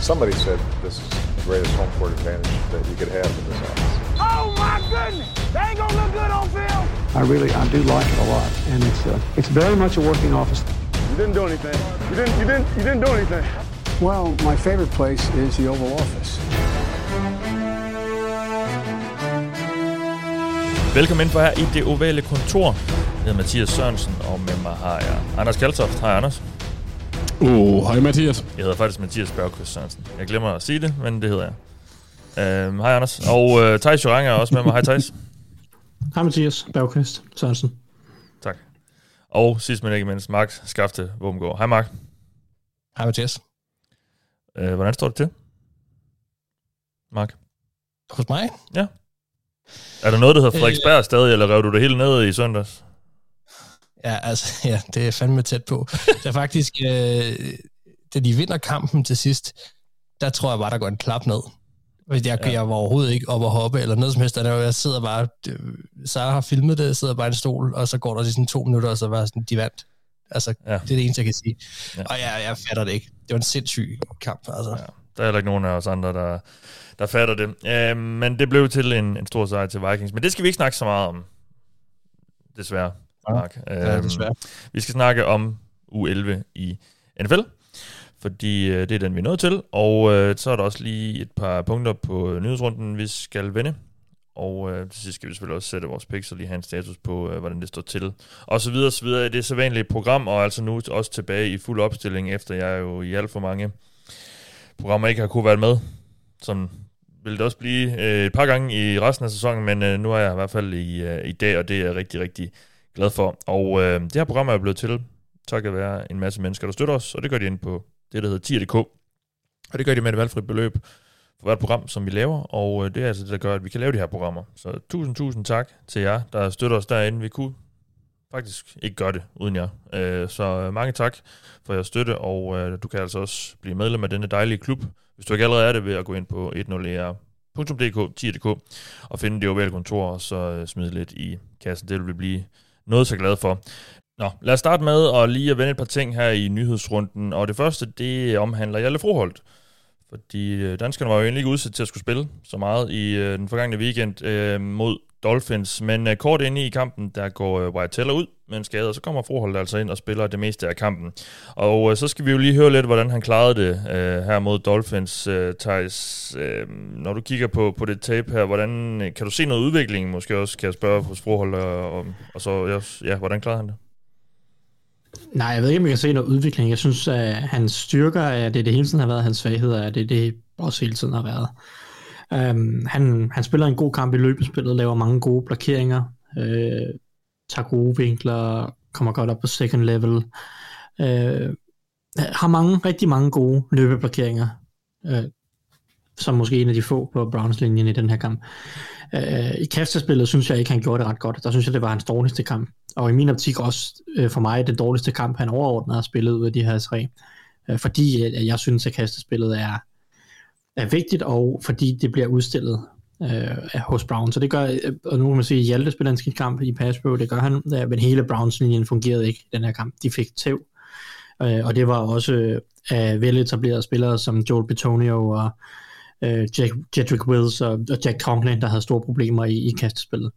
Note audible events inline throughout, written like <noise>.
Somebody said this is the greatest home court advantage that you could have in this office. Oh my goodness! They ain't gonna look good on film. I really, I do like it a lot, and it's uh, it's very much a working office. You didn't do anything. You didn't. You didn't. You didn't do anything. Well, my favorite place is the Oval Office. Velkommen ind for her i det ovale kontor. Jeg hedder Mathias Sørensen, og med mig har jeg Anders Kaltoft. Hej Anders. Oh, hej Mathias. Jeg hedder faktisk Mathias Bergqvist Sørensen. Jeg glemmer at sige det, men det hedder jeg. Uh, hej Anders. Og uh, Thijs Jorang er også med mig. Hej Thijs. Hej Mathias Bergqvist Sørensen. Tak. Og sidst men ikke mindst, Mark Skafte Våbengård. Hej Mark. Hej Mathias. Uh, hvordan står det til? Mark? Hos mig? Ja. Er der noget, der hedder Frederiksberg øh, stadig, eller rev du det hele ned i søndags? Ja, altså, <laughs> ja, det er fandme tæt på. <laughs> Det er faktisk, øh, da de vinder kampen til sidst, der tror jeg bare, der går en klap ned. Jeg, ja. jeg var overhovedet ikke op og hoppe, eller noget som helst. Jeg sidder bare, Sara har filmet det, jeg sidder bare i en stol, og så går der sådan to minutter, og så var sådan, de vandt. Altså, ja. det er det eneste, jeg kan sige. Ja. Og jeg, jeg fatter det ikke. Det var en sindssyg kamp, altså. Ja. Der er heller ikke nogen af os andre, der, der fatter det. Uh, men det blev til en, en stor sejr til Vikings. Men det skal vi ikke snakke så meget om, desværre. Mark. Ja, øhm. Vi skal snakke om U11 i NFL, fordi øh, det er den, vi er nået til. Og øh, så er der også lige et par punkter på nyhedsrunden, vi skal vende. Og øh, til sidst skal vi selvfølgelig også sætte vores picks og lige have en status på, øh, hvordan det står til. Og så videre, så videre. Det er så vanligt program, og altså nu også tilbage i fuld opstilling, efter jeg jo i alt for mange programmer ikke har kunne være med. Sådan vil det også blive øh, et par gange i resten af sæsonen, men øh, nu er jeg i hvert fald i, øh, i dag, og det er rigtig, rigtig glad for. Og øh, det her program er blevet til takket være en masse mennesker, der støtter os, og det gør de ind på det, der hedder tier.dk. Og det gør de med et valgfrit beløb for hvert program, som vi laver, og øh, det er altså det, der gør, at vi kan lave de her programmer. Så tusind, tusind tak til jer, der støtter os derinde. Vi kunne faktisk ikke gøre det uden jer. Øh, så øh, mange tak for jeres støtte, og øh, du kan altså også blive medlem af denne dejlige klub, hvis du ikke allerede er det, ved at gå ind på 10er.dk, tier.dk, og finde det ovale kontor, og så øh, smide lidt i kassen. Det vil blive noget så glad for. Nå, lad os starte med at lige at vende et par ting her i nyhedsrunden, og det første, det omhandler Jalle Froholt. Fordi øh, danskerne var jo egentlig ikke udsat til at skulle spille så meget i øh, den forgangne weekend øh, mod Dolphins. Men øh, kort inde i kampen, der går øh, Wyatt Teller ud med en skade, og så kommer Froholt altså ind og spiller det meste af kampen. Og øh, så skal vi jo lige høre lidt, hvordan han klarede det øh, her mod Dolphins, øh, Thijs. Øh, når du kigger på, på det tape her, hvordan øh, kan du se noget udvikling? Måske også kan jeg spørge hos Froholt, og, og, og så ja, hvordan klarede han det? Nej, jeg ved ikke, om jeg kan se noget udvikling. Jeg synes, at hans styrker er det, det hele tiden har været, hans svagheder er det, det også hele tiden har været. Øhm, han, han spiller en god kamp i løbespillet, laver mange gode blokeringer, øh, tager gode vinkler, kommer godt op på second level, øh, har mange, rigtig mange gode løbeblokeringer, øh, som måske en af de få på Browns-linjen i den her kamp. Øh, I kastespillet synes jeg ikke, han gjorde det ret godt. Der synes jeg, det var hans dårligste kamp. Og i min optik også øh, for mig den dårligste kamp, han overordnet har spillet ud af de her tre. Øh, fordi jeg, jeg synes, at kastespillet er, er vigtigt, og fordi det bliver udstillet øh, hos Brown. Så det gør, øh, og nu kan man sige, at Hjalte spiller en skidt kamp i pass pro, det gør han, øh, men hele Browns-linjen fungerede ikke i den her kamp. De fik tæv, øh, og det var også øh, af veletablerede spillere som Joel Betonio og øh, Jack, Jedrick Wills og, og Jack Conklin, der havde store problemer i, i kastespillet.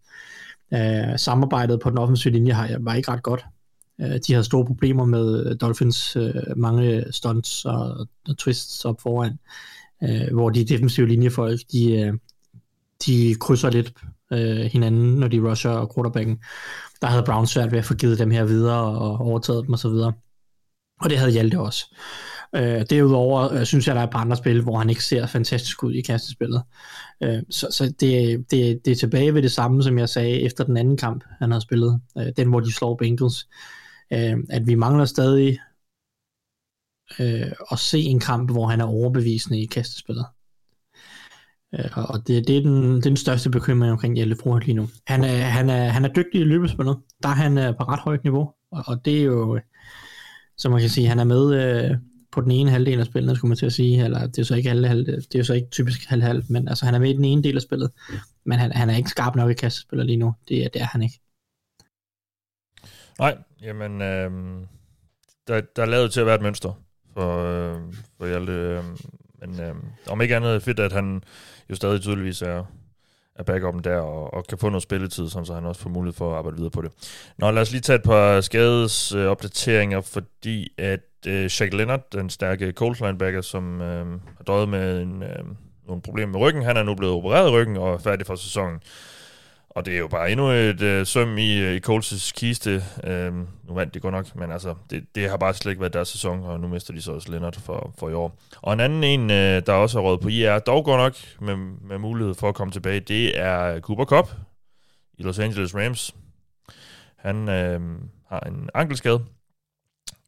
Øh, samarbejdet på den offensive linje har, var ikke ret godt. Øh, de havde store problemer med Dolphins øh, mange stunts og, og twists op foran, øh, Øh, hvor de defensive linjefolk, de, øh, de krydser lidt øh, hinanden, når de rusher og quarterbacken. Der havde Brown svært ved at få givet dem her videre og overtaget dem osv. Og, og det havde Hjalte også. Øh, derudover øh, synes jeg, der er et par andre spil, hvor han ikke ser fantastisk ud i kastespillet. Øh, så så det, det, det er tilbage ved det samme, som jeg sagde efter den anden kamp, han har spillet. Øh, den, hvor de slår Bengals. Øh, at vi mangler stadig øh, at se en kamp, hvor han er overbevisende i kastespillet. Øh, og det, det, er den, den største bekymring omkring Jelle Froholt lige nu. Han er, han, er, han er dygtig i løbespillet. Der er han øh, på ret højt niveau. Og, og det er jo, som man kan sige, han er med øh, på den ene halvdel af spillet, skulle man til at sige, eller det er så ikke halv, halv det er så ikke typisk halv halv, men altså han er med i den ene del af spillet, men han, han er ikke skarp nok i kastespillet lige nu, det, det er han ikke. Nej, jamen, øh, der, der er lavet til at være et mønster for, øh, for Hjalte. Øh, Men øh, om ikke andet fedt, at han jo stadig tydeligvis er, er backupen der, og, og kan få noget spilletid, sådan, så han også får mulighed for at arbejde videre på det. Nå, lad os lige tage et par skadesopdateringer, øh, fordi at øh, Shaq Leonard, den stærke Colts linebacker, som øh, har døjet med en, øh, nogle problemer med ryggen, han er nu blevet opereret i ryggen og er færdig for sæsonen. Og det er jo bare endnu et øh, søm i, øh, i Coles' kiste. Øh, nu vandt de godt nok, men altså, det, det har bare slet ikke været deres sæson, og nu mister de så også Leonard for, for i år. Og en anden en, øh, der også har råd på IR, dog godt nok med, med mulighed for at komme tilbage, det er Cooper Cup i Los Angeles Rams. Han øh, har en ankelskade,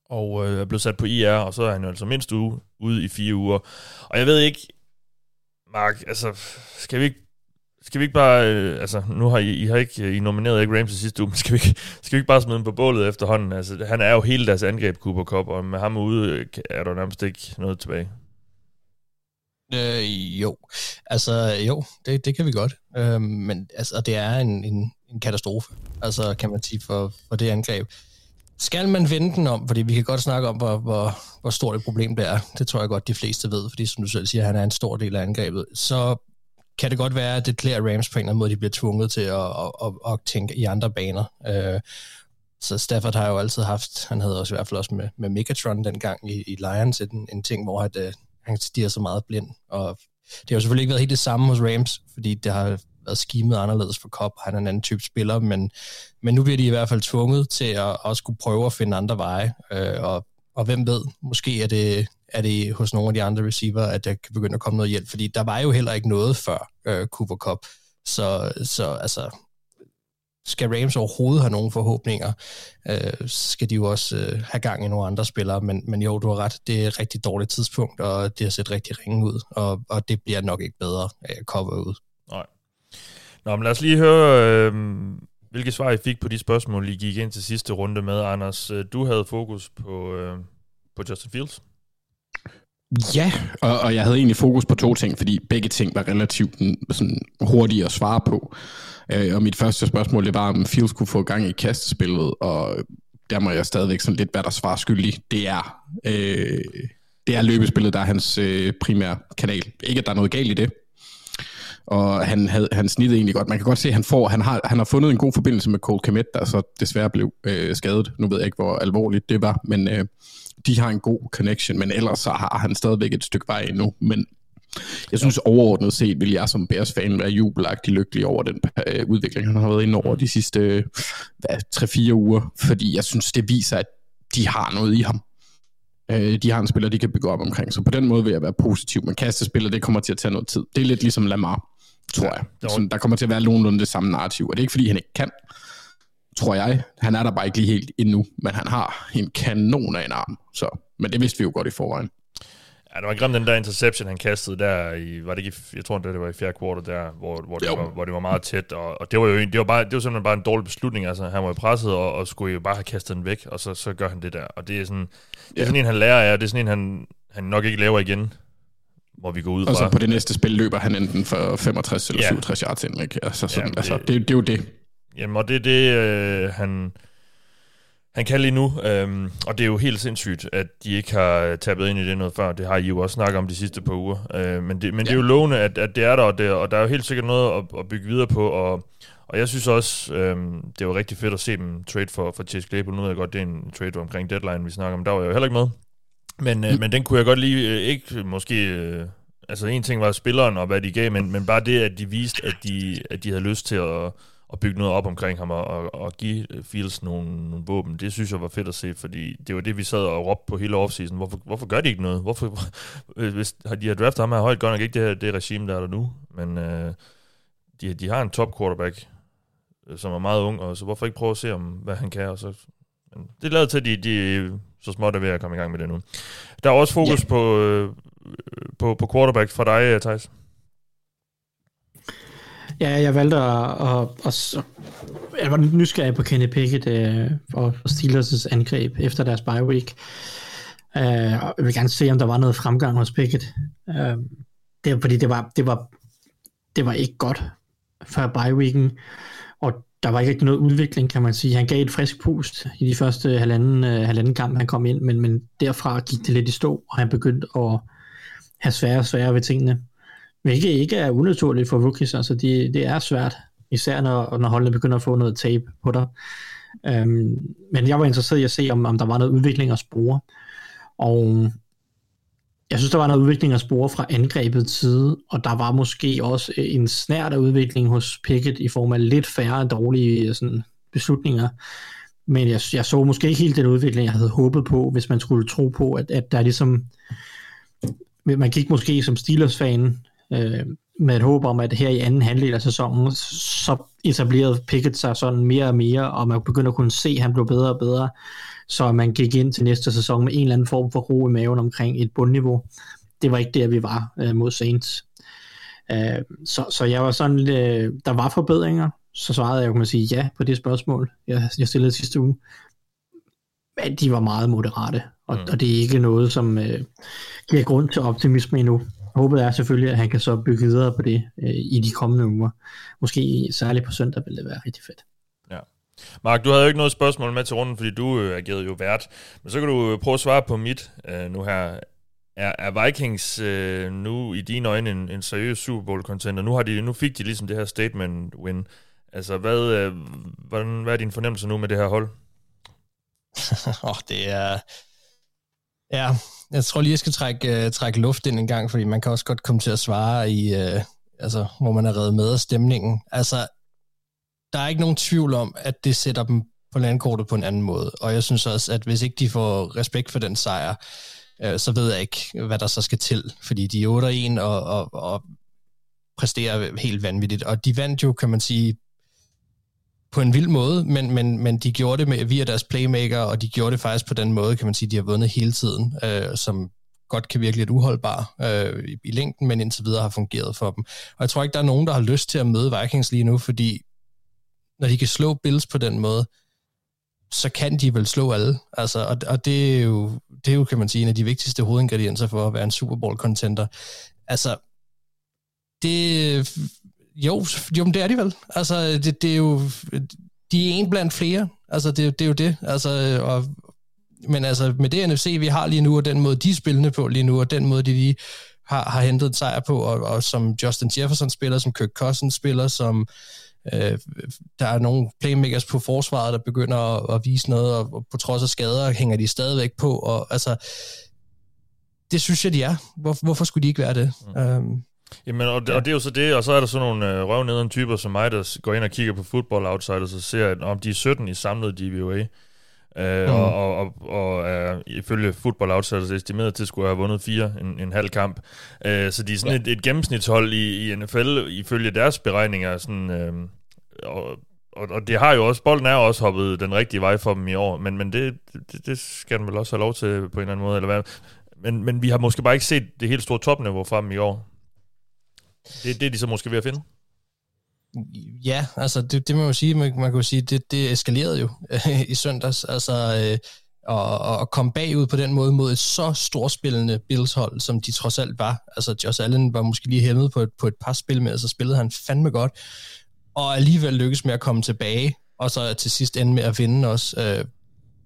og øh, er blevet sat på IR, og så er han jo altså mindst uge, ude i fire uger. Og jeg ved ikke, Mark, altså, skal vi ikke skal vi ikke bare, øh, altså nu har I, I har ikke, I nomineret ikke Ramsey sidste uge, men skal vi, ikke, skal vi ikke bare smide ham på bålet efterhånden? Altså, han er jo hele deres angreb, Cooper Cup, og med ham ude øh, er der nærmest ikke noget tilbage. Øh, jo, altså jo, det, det kan vi godt. Øh, men altså, det er en, en, en katastrofe, altså kan man sige, for, for det angreb. Skal man vende den om, fordi vi kan godt snakke om, hvor, hvor, hvor stort et problem det er, det tror jeg godt, de fleste ved, fordi som du selv siger, han er en stor del af angrebet, så kan det godt være, at det klæder Rams på en eller anden måde, de bliver tvunget til at, at, at, at tænke i andre baner. Øh, så Stafford har jo altid haft, han havde også i hvert fald også med, med Megatron dengang i, i Lions, en, en ting, hvor at, uh, han stiger så meget blind. Og det har jo selvfølgelig ikke været helt det samme hos Rams, fordi det har været skimet anderledes for Cobb. Han er en anden type spiller, men, men nu bliver de i hvert fald tvunget til at også skulle prøve at finde andre veje. Øh, og, og hvem ved, måske er det er det hos nogle af de andre receiver, at der kan begynde at komme noget hjælp, fordi der var jo heller ikke noget før øh, Cooper Cup. Så, så altså, skal Rams overhovedet have nogle forhåbninger, øh, skal de jo også øh, have gang i nogle andre spillere, men, men jo, du har ret, det er et rigtig dårligt tidspunkt, og det har set rigtig ringe ud, og, og det bliver nok ikke bedre af at cover ud. Nej. Nå, men lad os lige høre, øh, hvilke svar I fik på de spørgsmål, I gik ind til sidste runde med, Anders. Øh, du havde fokus på, øh, på Justin Fields. Ja, og, og jeg havde egentlig fokus på to ting, fordi begge ting var relativt mm, sådan, hurtige at svare på. Øh, og mit første spørgsmål, det var, om Fields kunne få gang i kastespillet, og der må jeg stadigvæk sådan lidt være der svar skyldig. Det er, øh, det er løbespillet, der er hans øh, primære kanal. Ikke, at der er noget galt i det. Og han, havde, han snittede egentlig godt. Man kan godt se, at han, får, han, har, han har fundet en god forbindelse med Cole Komet, der så desværre blev øh, skadet. Nu ved jeg ikke, hvor alvorligt det var, men øh, de har en god connection, men ellers så har han stadigvæk et stykke vej endnu. Men jeg synes overordnet set, vil jeg som Bears-fan være jubelagtig lykkelig over den øh, udvikling, han har været inde over de sidste 3-4 uger, fordi jeg synes, det viser, at de har noget i ham. Øh, de har en spiller, de kan bygge op omkring, så på den måde vil jeg være positiv, men kastespiller, det kommer til at tage noget tid. Det er lidt ligesom Lamar, tror jeg. Så der kommer til at være nogenlunde det samme narrativ, og det er ikke, fordi han ikke kan, tror jeg. Han er der bare ikke lige helt endnu, men han har en kanon af en arm. Så, men det vidste vi jo godt i forvejen. Ja, det var grimt den der interception, han kastede der i, var det ikke, jeg tror det var i fjerde kvartal der, hvor, hvor, det var, hvor det var meget tæt, og, og det var jo det var, bare, det var simpelthen bare en dårlig beslutning, altså han var jo presset, og, og skulle jo bare have kastet den væk, og så, så gør han det der, og det er sådan, det er sådan en, han lærer af, og det er sådan en, han, han nok ikke laver igen, hvor vi går ud fra. Og så på det næste spil løber han enten for 65 eller ja. 67 yards ind, ikke? Altså, sådan, ja, det, altså det, det, er jo det. Jamen, og det er det, øh, han, han kan lige nu. Øhm, og det er jo helt sindssygt, at de ikke har tabet ind i det noget før. Det har I jo også snakket om de sidste par uger. Øh, men det, men ja. det er jo lovende, at, at det er der og, det, og der er jo helt sikkert noget at, at bygge videre på. Og, og jeg synes også, øhm, det var rigtig fedt at se dem trade for, for Chase Claypool. Nu ved jeg godt, det er en trade omkring deadline, vi snakker om. Der var jeg jo heller ikke med. Men, øh, men den kunne jeg godt lige, øh, ikke måske... Øh, altså en ting var spilleren og hvad de gav, men, men bare det, at de viste, at de, at de havde lyst til at at bygge noget op omkring ham og, og, og give Fields nogle, nogle våben. Det synes jeg var fedt at se, fordi det var det, vi sad og råbte på hele offseason. Hvorfor, hvorfor gør de ikke noget? Hvorfor, <laughs> hvis de har draftet ham her højt, godt nok ikke det, her, det regime, der er der nu, men øh, de, de har en top quarterback, øh, som er meget ung, og så hvorfor ikke prøve at se, om, hvad han kan? Og så, men det er lavet til, at de, de så småt er ved at komme i gang med det nu. Der er også fokus yeah. på, øh, på, på quarterback fra dig, Thijs. Ja, jeg valgte at, at, at, at jeg var nysgerrig på Kenny Pickett øh, og Steelers' angreb efter deres bye week. Uh, jeg vil gerne se, om der var noget fremgang hos Pickett. Uh, det fordi, det var, det var, det var ikke godt før bye weeken, og der var ikke rigtig noget udvikling, kan man sige. Han gav et frisk pust i de første halvanden, uh, halvanden kamp, han kom ind, men, men derfra gik det lidt i stå, og han begyndte at have svære og svære ved tingene. Hvilket ikke er unaturligt for rookies, altså det, det er svært, især når, når holdene begynder at få noget tape på dig. Øhm, men jeg var interesseret i at se, om, om der var noget udvikling at spore. Og jeg synes, der var noget udvikling at spore fra angrebet side, og der var måske også en snært af udvikling hos Pickett i form af lidt færre dårlige sådan, beslutninger. Men jeg, jeg så måske ikke helt den udvikling, jeg havde håbet på, hvis man skulle tro på, at, at der er ligesom... Man gik måske som Steelers-fan øh, med et håb om, at her i anden halvdel af sæsonen, så etablerede Pickett sig sådan mere og mere, og man begynder at kunne se, at han blev bedre og bedre, så man gik ind til næste sæson med en eller anden form for ro i maven omkring et bundniveau. Det var ikke der, vi var øh, mod Saints. Øh, så, så jeg var sådan, øh, der var forbedringer, så svarede jeg, kan man sige, ja på det spørgsmål, jeg, jeg stillede sidste uge. Men de var meget moderate, og, mm. og det er ikke noget, som øh, giver grund til optimisme endnu. Håbet er selvfølgelig, at han kan så bygge videre på det øh, i de kommende uger. Måske særligt på søndag vil det være rigtig fedt. Ja. Mark, du havde jo ikke noget spørgsmål med til runden, fordi du øh, agerede jo vært. Men så kan du prøve at svare på mit øh, nu her. Er, er Vikings øh, nu i dine øjne en, en seriøs Super Bowl contender? Nu, har de, nu fik de ligesom det her statement win. Altså, hvad, øh, hvordan, hvad er din fornemmelse nu med det her hold? <laughs> oh, det er... Ja, jeg tror lige, jeg skal trække, uh, trække luft ind en gang, fordi man kan også godt komme til at svare i, uh, altså, hvor man er reddet med af stemningen. Altså, der er ikke nogen tvivl om, at det sætter dem på landkortet på en anden måde. Og jeg synes også, at hvis ikke de får respekt for den sejr, uh, så ved jeg ikke, hvad der så skal til. Fordi de er 8-1 og, og, og præsterer helt vanvittigt. Og de vandt jo, kan man sige, på en vild måde, men, men, men de gjorde det med, via deres playmaker, og de gjorde det faktisk på den måde, kan man sige, de har vundet hele tiden, øh, som godt kan virke lidt uholdbar øh, i, i længden, men indtil videre har fungeret for dem. Og jeg tror ikke, der er nogen, der har lyst til at møde Vikings lige nu, fordi når de kan slå Bills på den måde, så kan de vel slå alle. Altså, og, og det, er jo, det er jo, kan man sige, en af de vigtigste hovedingredienser for at være en Super Bowl contender. Altså, det jo, jo, men det er de vel. Altså, det, det er jo... De er en blandt flere. Altså, det, det er jo det. Altså, og, men altså, med det NFC, vi har lige nu, og den måde, de er spillende på lige nu, og den måde, de lige har, har hentet en sejr på, og, og som Justin Jefferson spiller, som Kirk Cousins spiller, som øh, der er nogle playmakers på forsvaret, der begynder at, at vise noget, og, og på trods af skader hænger de stadigvæk på, og altså, det synes jeg, de er. Hvor, hvorfor skulle de ikke være det? Mm. Um, Jamen, og, ja. og det er jo så det, og så er der sådan nogle øh, røvnederen typer som mig, der går ind og kigger på Football Outsiders og ser, at om de er 17 i samlet DVOA. Øh, mm. og, og, og, og er ifølge Football Outsiders estimeret til at skulle have vundet fire en, en halv kamp. Øh, så de er sådan ja. et, et gennemsnitshold i, i NFL, ifølge deres beregninger. Sådan, øh, og, og, og det har jo også, bolden er også hoppet den rigtige vej for dem i år, men, men det, det, det skal den vel også have lov til på en eller anden måde, eller hvad? Men, men vi har måske bare ikke set det helt store topniveau fra dem i år. Det, det er de så måske ved at finde? Ja, altså det, det må man sige, man, man kan jo sige, det, det eskalerede jo <laughs> i søndags, altså øh, og, og komme bagud på den måde mod et så storspillende Bills-hold, som de trods alt var. Altså Josh Allen var måske lige hæmmet på et, på et par spil med, så altså, spillede han fandme godt, og alligevel lykkedes med at komme tilbage, og så til sidst ende med at vinde også, øh,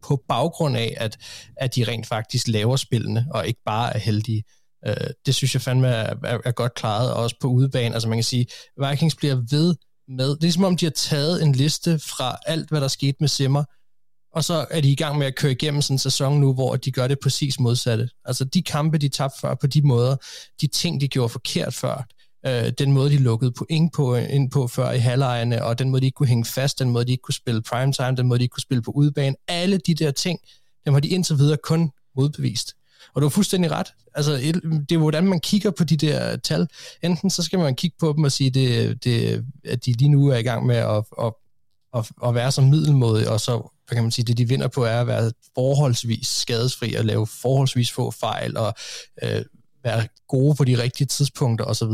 på baggrund af, at, at de rent faktisk laver spillene, og ikke bare er heldige. Øh, det synes jeg fandme er, er, er godt klaret, også på udebane. Altså man kan sige, Vikings bliver ved med, det er som om de har taget en liste fra alt, hvad der skete med Simmer, og så er de i gang med at køre igennem sådan en sæson nu, hvor de gør det præcis modsatte. Altså de kampe, de tabte før på de måder, de ting, de gjorde forkert før, øh, den måde, de lukkede point på, ind på før i halvlejene, og den måde, de ikke kunne hænge fast, den måde, de ikke kunne spille primetime, den måde, de ikke kunne spille på udebane, alle de der ting, dem har de indtil videre kun modbevist. Og du har fuldstændig ret. Altså, det er hvordan man kigger på de der tal. Enten så skal man kigge på dem og sige, det, det, at de lige nu er i gang med at, at, at, at være som middelmåde, og så hvad kan man sige, det de vinder på er at være forholdsvis skadesfri og lave forholdsvis få fejl og øh, være gode på de rigtige tidspunkter osv.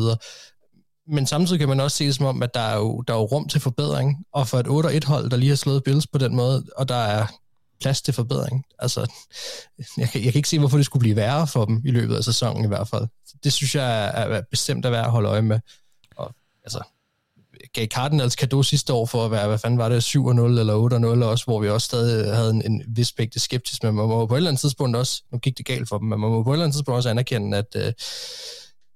Men samtidig kan man også se det som om, at der er jo, der er jo rum til forbedring, og for et 8-1-hold, der lige har slået Bills på den måde, og der er plads til forbedring. Altså, jeg kan, jeg kan ikke se, hvorfor det skulle blive værre for dem i løbet af sæsonen i hvert fald. Det synes jeg er, er bestemt at være at holde øje med. Og, altså, gav Cardinals kado sidste år for at være, hvad fanden var det, 7-0 eller 8-0 også, hvor vi også stadig havde en, en vis spægte skeptisk, men man må på et eller andet tidspunkt også, nu gik det galt for dem, men man må på et eller andet tidspunkt også anerkende, at, øh,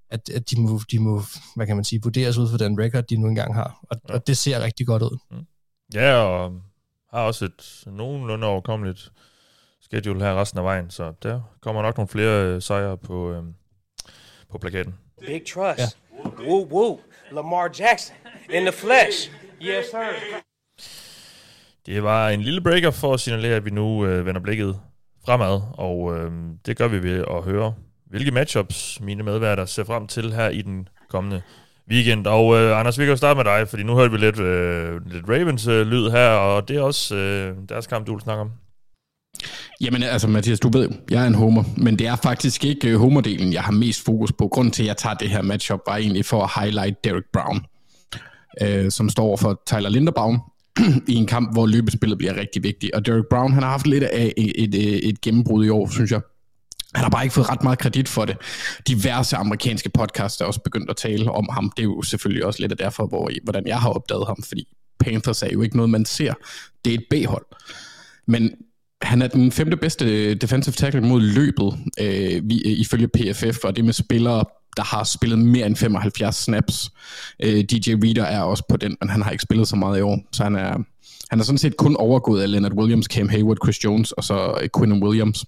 at, at de, må, de må, hvad kan man sige, vurderes ud for den record, de nu engang har, og, ja. og det ser rigtig godt ud. Mm. Ja, og har også et nogenlunde overkommeligt schedule her resten af vejen, så der kommer nok nogle flere øh, sejre på, øh, på plakaten. Big trust. Ja. Woo woo. Lamar Jackson in the flesh. Yes, sir. Det var en lille breaker for at signalere, at vi nu øh, vender blikket fremad, og øh, det gør vi ved at høre, hvilke matchups mine medværter ser frem til her i den kommende weekend. Og øh, Anders, vi kan jo starte med dig, fordi nu hørte vi lidt, øh, lidt Ravens-lyd øh, her, og det er også øh, deres kamp, du vil snakke om. Jamen altså Mathias, du ved, jeg er en homer, men det er faktisk ikke øh, homerdelen, jeg har mest fokus på. Grunden til, at jeg tager det her matchup, var egentlig for at highlight Derek Brown, øh, som står for Tyler Linderbaum <clears throat> i en kamp, hvor løbespillet bliver rigtig vigtigt. Og Derek Brown, han har haft lidt af et, et, et gennembrud i år, synes jeg. Han har bare ikke fået ret meget kredit for det. Diverse amerikanske podcasts er også begyndt at tale om ham. Det er jo selvfølgelig også lidt af derfor, hvor, hvordan jeg har opdaget ham, fordi Panthers er jo ikke noget, man ser. Det er et B-hold. Men han er den femte bedste defensive tackle mod løbet, øh, øh ifølge PFF, og det med spillere, der har spillet mere end 75 snaps. Øh, DJ Reader er også på den, men han har ikke spillet så meget i år, så han er, han er sådan set kun overgået af Leonard Williams, Cam Hayward, Chris Jones og så øh, Quinn Williams.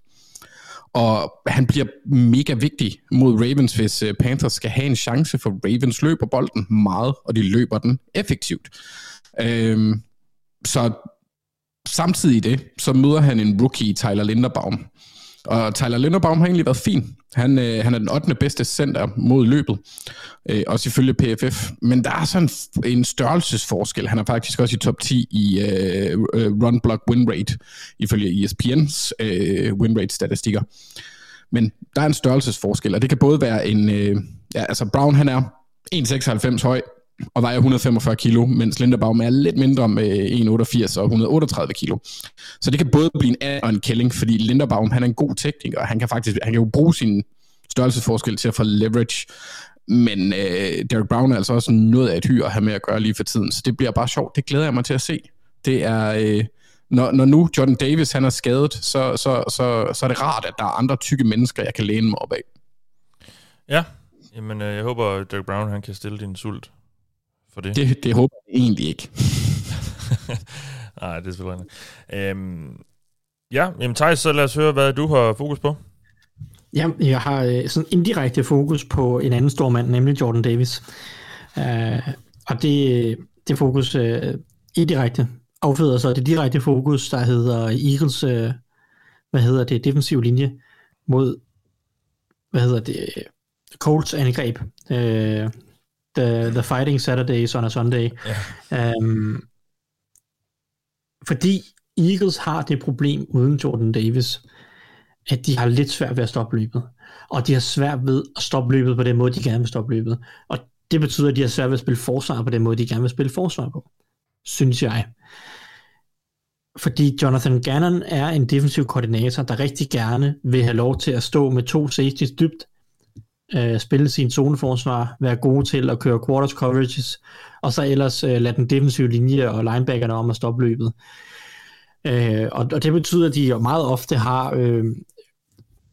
Og han bliver mega vigtig mod Ravens, hvis øh, Panthers skal have en chance, for Ravens løber bolden meget, og de løber den effektivt. Øhm, så samtidig det, så møder han en rookie, Tyler Linderbaum. Og Tyler Linderbaum har egentlig været fin. Han, øh, han er den 8. bedste center mod løbet, øh, også ifølge PFF. Men der er sådan en størrelsesforskel. Han er faktisk også i top 10 i øh, øh, run block win rate, ifølge ESPN's øh, win rate statistikker. Men der er en størrelsesforskel, og det kan både være en... Øh, ja, altså Brown han er 1,96 høj, og vejer 145 kilo, mens Linderbaum er lidt mindre med 1,88 og 138 kilo. Så det kan både blive en and og en kælling, fordi Linderbaum han er en god tekniker, og han kan faktisk han kan jo bruge sin størrelsesforskel til at få leverage, men øh, Derek Brown er altså også noget af et hyr at have med at gøre lige for tiden, så det bliver bare sjovt. Det glæder jeg mig til at se. Det er, øh, når, når nu Jordan Davis han er skadet, så, så, så, så er det rart, at der er andre tykke mennesker, jeg kan læne mig op af. Ja, jamen øh, jeg håber, at Derek Brown han kan stille din sult for det? Det, det håber jeg egentlig ikke. <laughs> Nej, det er selvfølgelig øhm, Ja, jamen Thijs, så lad os høre, hvad du har fokus på. Ja, jeg har øh, sådan indirekte fokus på en anden stor mand, nemlig Jordan Davis. Uh, og det, det fokus uh, indirekte afføder så det direkte fokus, der hedder Eagles, uh, hvad hedder det, defensiv linje mod, hvad hedder det, Colts angreb. Uh, the, the Fighting Saturdays on a Sunday. Yeah. Um, fordi Eagles har det problem uden Jordan Davis, at de har lidt svært ved at stoppe løbet. Og de har svært ved at stoppe løbet på den måde, de gerne vil stoppe løbet. Og det betyder, at de har svært ved at spille forsvar på den måde, de gerne vil spille forsvar på. Synes jeg. Fordi Jonathan Gannon er en defensiv koordinator, der rigtig gerne vil have lov til at stå med to safeties dybt, øh, spille sin zoneforsvar, være gode til at køre quarters coverages, og så ellers øh, lade den defensive linje og linebackerne om at stoppe løbet. Øh, og, og det betyder, at de jo meget ofte har øh,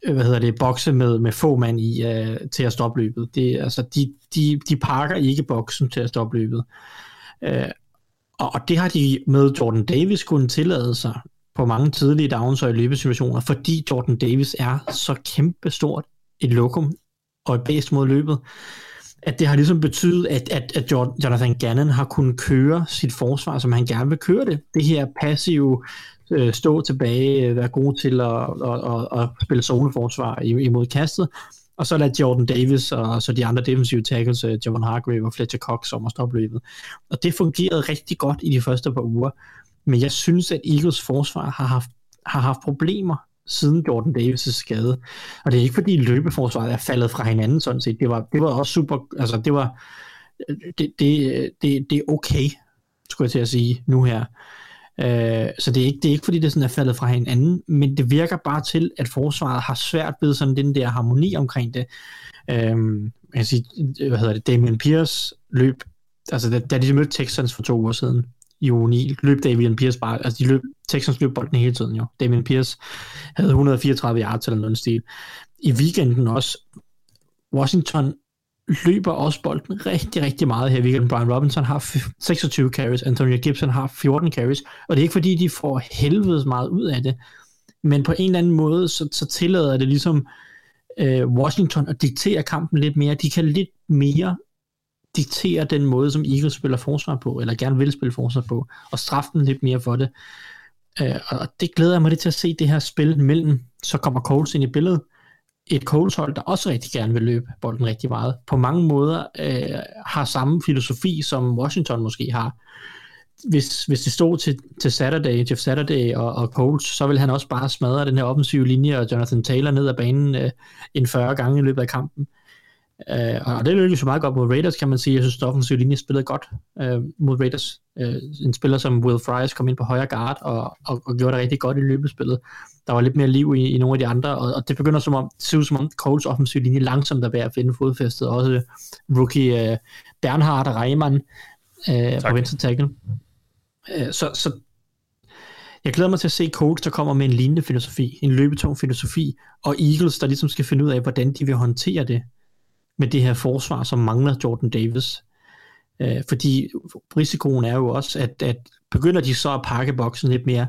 øh hvad hedder det, bokse med, med få mand i øh, til at stoppe løbet. Det, altså, de, de, de pakker ikke boksen til at stoppe løbet. Øh, og, og det har de med Jordan Davis kunnet tillade sig på mange tidlige downs og i løbesituationer, fordi Jordan Davis er så kæmpestort et lokum og et mod løbet, at det har ligesom betydet, at, at, at Jonathan Gannon har kunnet køre sit forsvar, som han gerne vil køre det. Det her passive øh, stå tilbage, øh, være god til at, at, at, at spille zoneforsvar imod kastet, og så lader Jordan Davis og så de andre defensive tackles, øh, Javon Hargrave og Fletcher Cox, om at stoppe løbet. Og det fungerede rigtig godt i de første par uger, men jeg synes, at Eagles forsvar har haft, har haft problemer siden Jordan Davis' skade. Og det er ikke fordi løbeforsvaret er faldet fra hinanden sådan set. Det var, det var også super, altså det var, det, det, det, det er okay, skulle jeg til at sige nu her. Øh, så det er, ikke, det er ikke fordi det sådan er faldet fra hinanden, men det virker bare til, at forsvaret har svært ved sådan den der harmoni omkring det. Øh, jeg kan sige, hvad hedder det, Damien Pierce løb altså da, da de mødte Texans for to uger siden, i uge 9, løb Davian Pierce bare, altså de løb, Texans løb bolden hele tiden jo. Davian Pierce havde 134 yards eller noget stil. I weekenden også, Washington løber også bolden rigtig, rigtig meget her i weekenden. Brian Robinson har 26 carries, Antonio Gibson har 14 carries, og det er ikke fordi, de får helvedes meget ud af det, men på en eller anden måde, så, så tillader det ligesom øh, Washington at diktere kampen lidt mere. De kan lidt mere diktere den måde, som Eagles spiller forsvar på, eller gerne vil spille forsvar på, og straffe dem lidt mere for det. Øh, og det glæder jeg mig lidt til at se det her spil mellem, så kommer Coles ind i billedet, et Coles hold, der også rigtig gerne vil løbe bolden rigtig meget. På mange måder øh, har samme filosofi, som Washington måske har. Hvis, hvis det stod til, til Saturday, Jeff Saturday og, og Coles, så vil han også bare smadre den her offensive linje og Jonathan Taylor ned ad banen øh, en 40 gange i løbet af kampen. Øh, og det lykkedes jo meget godt mod Raiders, kan man sige. Jeg synes, at offensiv linje spillede godt øh, mod Raiders. Øh, en spiller som Will Fries kom ind på højre guard og, og, og gjorde det rigtig godt i løbespillet. Der var lidt mere liv i, i nogle af de andre, og, og det begynder som om, det ser ud som om Coles offensiv linje langsomt er ved at finde fodfæstet. Også rookie øh, Bernhard Reimann øh, på venstre tackle. Øh, så, så jeg glæder mig til at se Colts, der kommer med en lignende filosofi, en løbetung filosofi, og Eagles, der ligesom skal finde ud af, hvordan de vil håndtere det med det her forsvar, som mangler Jordan Davis. Øh, fordi risikoen er jo også, at, at begynder de så at pakke boksen lidt mere,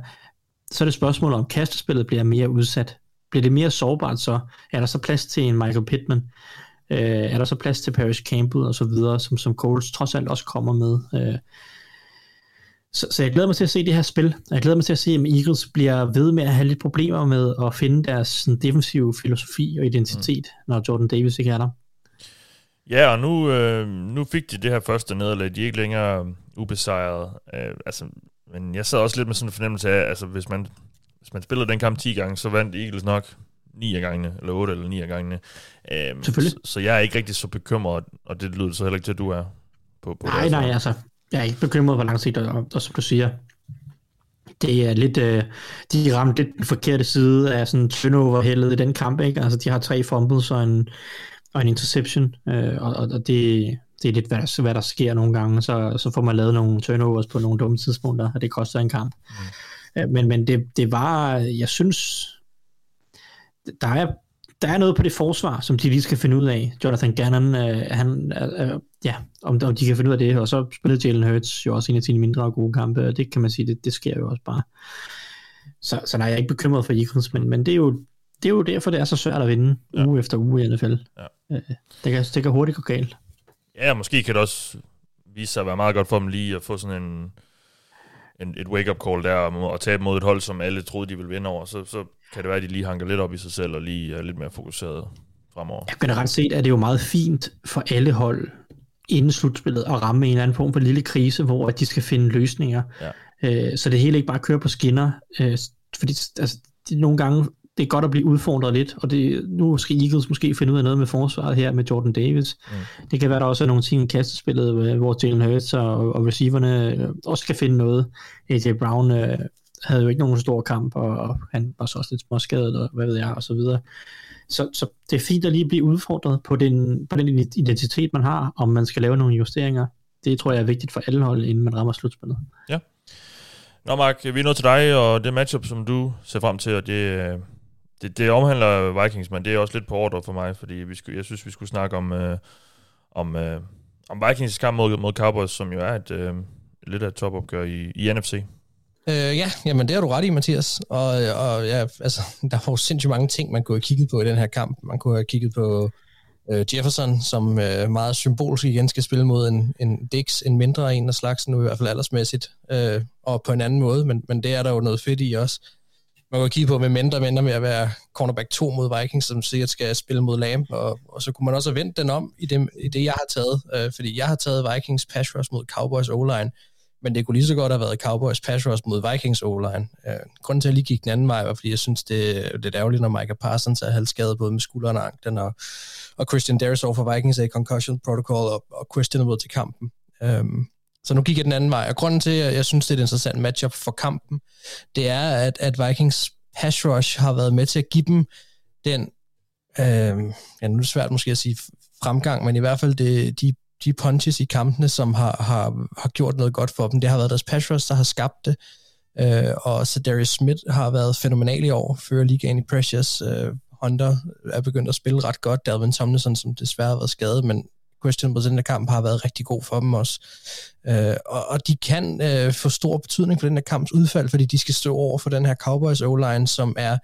så er det spørgsmål om kastespillet bliver mere udsat. Bliver det mere sårbart så? Er der så plads til en Michael Pittman? Øh, er der så plads til Paris Campbell og så videre, som, som Coles trods alt også kommer med? Øh, så, så jeg glæder mig til at se det her spil. Jeg glæder mig til at se, om Eagles bliver ved med at have lidt problemer med at finde deres sådan, defensive filosofi og identitet, mm. når Jordan Davis ikke er der. Ja, og nu, øh, nu fik de det her første nederlag. De er ikke længere ubesejret. Øh, altså, men jeg sad også lidt med sådan en fornemmelse af, altså hvis man, hvis man spillede den kamp 10 gange, så vandt Eagles nok 9 af gangene, eller 8 eller 9 af gangene. Øh, Selvfølgelig. Så, så jeg er ikke rigtig så bekymret, og det lyder så heller ikke til, at du er på, på Nej, nej, altså, jeg er ikke bekymret på lang sigt, og, og som du siger, det er lidt, øh, de ramte lidt den forkerte side af sådan turnover-heldet i den kamp, ikke? Altså, de har tre fumbles og en, og en interception, øh, og, og det, det er lidt, hvad der, hvad der sker nogle gange, så, så får man lavet nogle turnovers på nogle dumme tidspunkter, og det koster en kamp. Mm. Øh, men men det, det var, jeg synes, der er, der er noget på det forsvar, som de lige skal finde ud af. Jonathan Gannon, øh, han, øh, ja, om, om de kan finde ud af det, og så spillede Jalen Hurts jo også en af sine mindre gode kampe, og det kan man sige, det, det sker jo også bare. Så, så nej, jeg er ikke bekymret for Eagles, men, men det er jo det er jo derfor, det er så svært at vinde ja. uge efter uge i NFL. Ja. Øh, det, kan, det kan hurtigt gå galt. Ja, måske kan det også vise sig at være meget godt for dem lige at få sådan en, en et wake-up call der, og tabe mod et hold, som alle troede, de ville vinde over. Så, så kan det være, at de lige hanker lidt op i sig selv, og lige er lidt mere fokuseret fremover. Ja, generelt set er det jo meget fint for alle hold inden slutspillet at ramme en eller anden form for lille krise, hvor de skal finde løsninger. Ja. Øh, så det hele ikke bare kører på skinner. Øh, fordi altså, nogle gange det er godt at blive udfordret lidt, og det, nu skal Eagles måske finde ud af noget med forsvaret her med Jordan Davis. Mm. Det kan være, der også er nogle ting i kastespillet, øh, hvor Jalen Hurts og, og receiverne øh, også skal finde noget. AJ Brown øh, havde jo ikke nogen stor kamp, og, og han var så også lidt småskadet, og hvad ved jeg, og så videre. Så, så det er fint at lige blive udfordret på den, på den identitet, man har, om man skal lave nogle justeringer. Det tror jeg er vigtigt for alle hold, inden man rammer slutspillet. Ja. Nå Mark, vi er nået til dig, og det matchup, som du ser frem til, og det, det, det omhandler Vikings, men det er også lidt på ordre for mig, fordi vi skulle, jeg synes, vi skulle snakke om, øh, om, øh, om Vikings kamp mod, mod Cowboys, som jo er et, øh, lidt af et topopgør i, i NFC. Øh, ja, jamen det har du ret i, Mathias. Og, og ja, altså, <laughs> der var jo sindssygt mange ting, man kunne have kigget på i den her kamp. Man kunne have kigget på øh, Jefferson, som øh, meget symbolsk igen skal spille mod en, en Dix, en mindre en af slagsen, nu i hvert fald aldersmæssigt, øh, og på en anden måde, men, men det er der jo noget fedt i også man kan kigge på, med mindre mindre med at være cornerback 2 mod Vikings, som sikkert skal spille mod Lamb, og, og så kunne man også have vendt den om i det, i det jeg har taget, øh, fordi jeg har taget Vikings pass rush mod Cowboys O-line, men det kunne lige så godt have været Cowboys pass rush mod Vikings O-line. Øh, grunden til, at jeg lige gik den anden vej, var, fordi jeg synes, det er lidt ærgerligt, når Micah Parsons er halvskadet både med skulderen og anklen, og, og Christian Darisaw for Vikings er i concussion protocol, og, og questionable til kampen. Um, så nu gik jeg den anden vej. Og grunden til, at jeg synes, det er et interessant matchup for kampen, det er, at, at Vikings pass rush har været med til at give dem den, øh, ja, nu er det svært måske at sige fremgang, men i hvert fald det, de de punches i kampene, som har, har, har gjort noget godt for dem. Det har været deres pass rush, der har skabt det. Øh, og så Darius Smith har været fænomenal i år, fører ligaen i pressures. Øh, Hunter er begyndt at spille ret godt. Dalvin Tomlinson, som desværre har været skadet, men Christian på den kamp har været rigtig god for dem også. Øh, og, og de kan øh, få stor betydning for den her kamps udfald, fordi de skal stå over for den her Cowboys O-line, som er,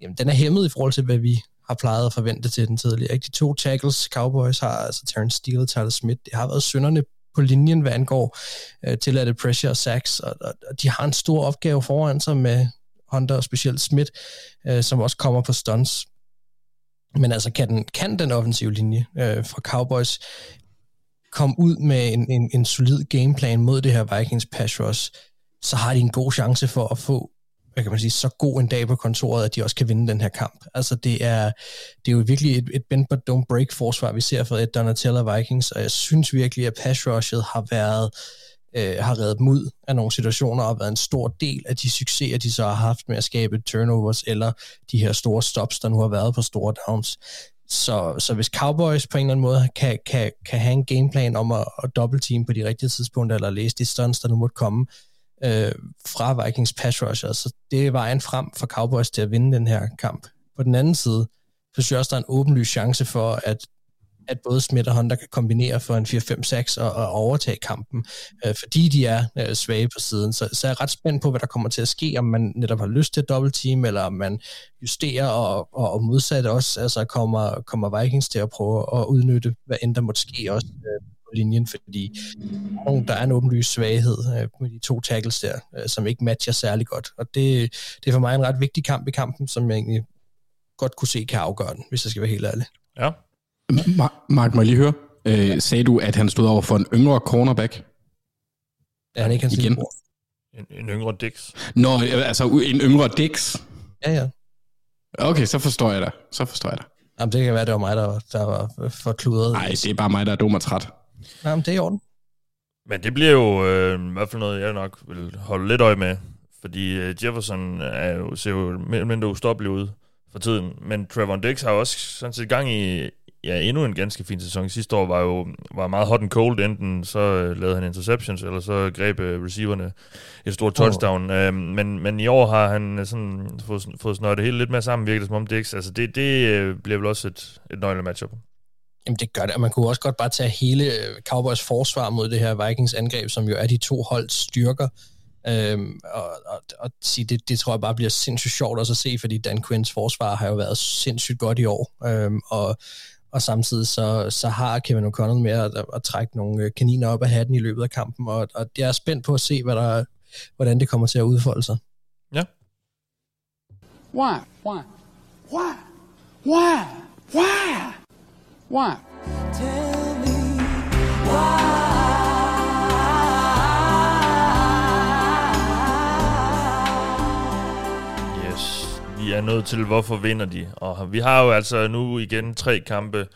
jamen, den er hæmmet i forhold til, hvad vi har plejet at forvente til den tidligere. Ikke? De to tackles Cowboys har, altså Terrence Steele og Tyler Smith, det har været synderne på linjen, hvad angår øh, tilladte pressure og sacks, og, og, og de har en stor opgave foran sig med Hunter og specielt Smith, øh, som også kommer på stunts. Men altså, kan den, kan den offensive linje øh, fra Cowboys komme ud med en, en, en solid gameplan mod det her Vikings pass rush, så har de en god chance for at få hvad kan man sige, så god en dag på kontoret, at de også kan vinde den her kamp. Altså det er, det er jo virkelig et, et bend but don't break forsvar, vi ser fra et Donatella Vikings, og jeg synes virkelig, at pass rushet har været øh, Øh, har reddet dem ud af nogle situationer og været en stor del af de succeser, de så har haft med at skabe turnovers eller de her store stops, der nu har været på store downs. Så, så hvis Cowboys på en eller anden måde kan, kan, kan have en gameplan om at, at dobbeltteam på de rigtige tidspunkter, eller læse de stunts, der nu måtte komme øh, fra Vikings pass rusher, så det er vejen frem for Cowboys til at vinde den her kamp. På den anden side, så synes jeg også, der er en åbenlyst chance for, at at både Smith og Hunter kan kombinere for en 4-5-6 og, og overtage kampen, øh, fordi de er øh, svage på siden. Så, så jeg er ret spændt på, hvad der kommer til at ske, om man netop har lyst til et team, eller om man justerer og, og, og modsat også, altså kommer, kommer Vikings til at prøve at udnytte, hvad end der måtte ske også øh, på linjen, fordi der er en åbenlyst svaghed øh, med de to tackles der, øh, som ikke matcher særlig godt. Og det, det er for mig en ret vigtig kamp i kampen, som jeg egentlig godt kunne se kan afgøre den, hvis jeg skal være helt ærlig. Ja, Mark, må jeg lige høre? Øh, sagde du, at han stod over for en yngre cornerback? Er han ikke hans Igen? en, en yngre Dix. Nå, altså en yngre Dix? Ja, ja. Okay, så forstår jeg dig. Så forstår jeg dig. Jamen, det kan være, det var mig, der, der var for kludret. Nej, det er bare mig, der er dum og træt. Jamen, det er i orden. Men det bliver jo øh, i hvert fald noget, jeg nok vil holde lidt øje med. Fordi øh, Jefferson er jo, ser jo mere eller mindre ustoppelig ud for tiden. Men Trevor Dix har også sådan set gang i ja, endnu en ganske fin sæson. Sidste år var jo var meget hot and cold. Enten så øh, lavede han interceptions, eller så greb øh, receiverne et stort touchdown. Oh. Øh, men, men i år har han øh, sådan fået, fået snøret det hele lidt mere sammen, virker det som om det ikke. Altså det, det øh, bliver vel også et, et nøgle matchup. Jamen det gør det, og man kunne også godt bare tage hele øh, Cowboys forsvar mod det her Vikings angreb, som jo er de to holds styrker, øhm, og, og, og sige, det, det tror jeg bare bliver sindssygt sjovt også at se, fordi Dan Quinns forsvar har jo været sindssygt godt i år, øhm, og og samtidig så, så har Kevin O'Connell med at, at, at trække nogle øh, kaniner op af hatten i løbet af kampen, og, og jeg er spændt på at se, hvad der, hvordan det kommer til at udfolde sig. Ja. Why? Why? Why? Why? Why? Why? Tell me why. Vi er nødt til, hvorfor vinder de? Og vi har jo altså nu igen tre kampe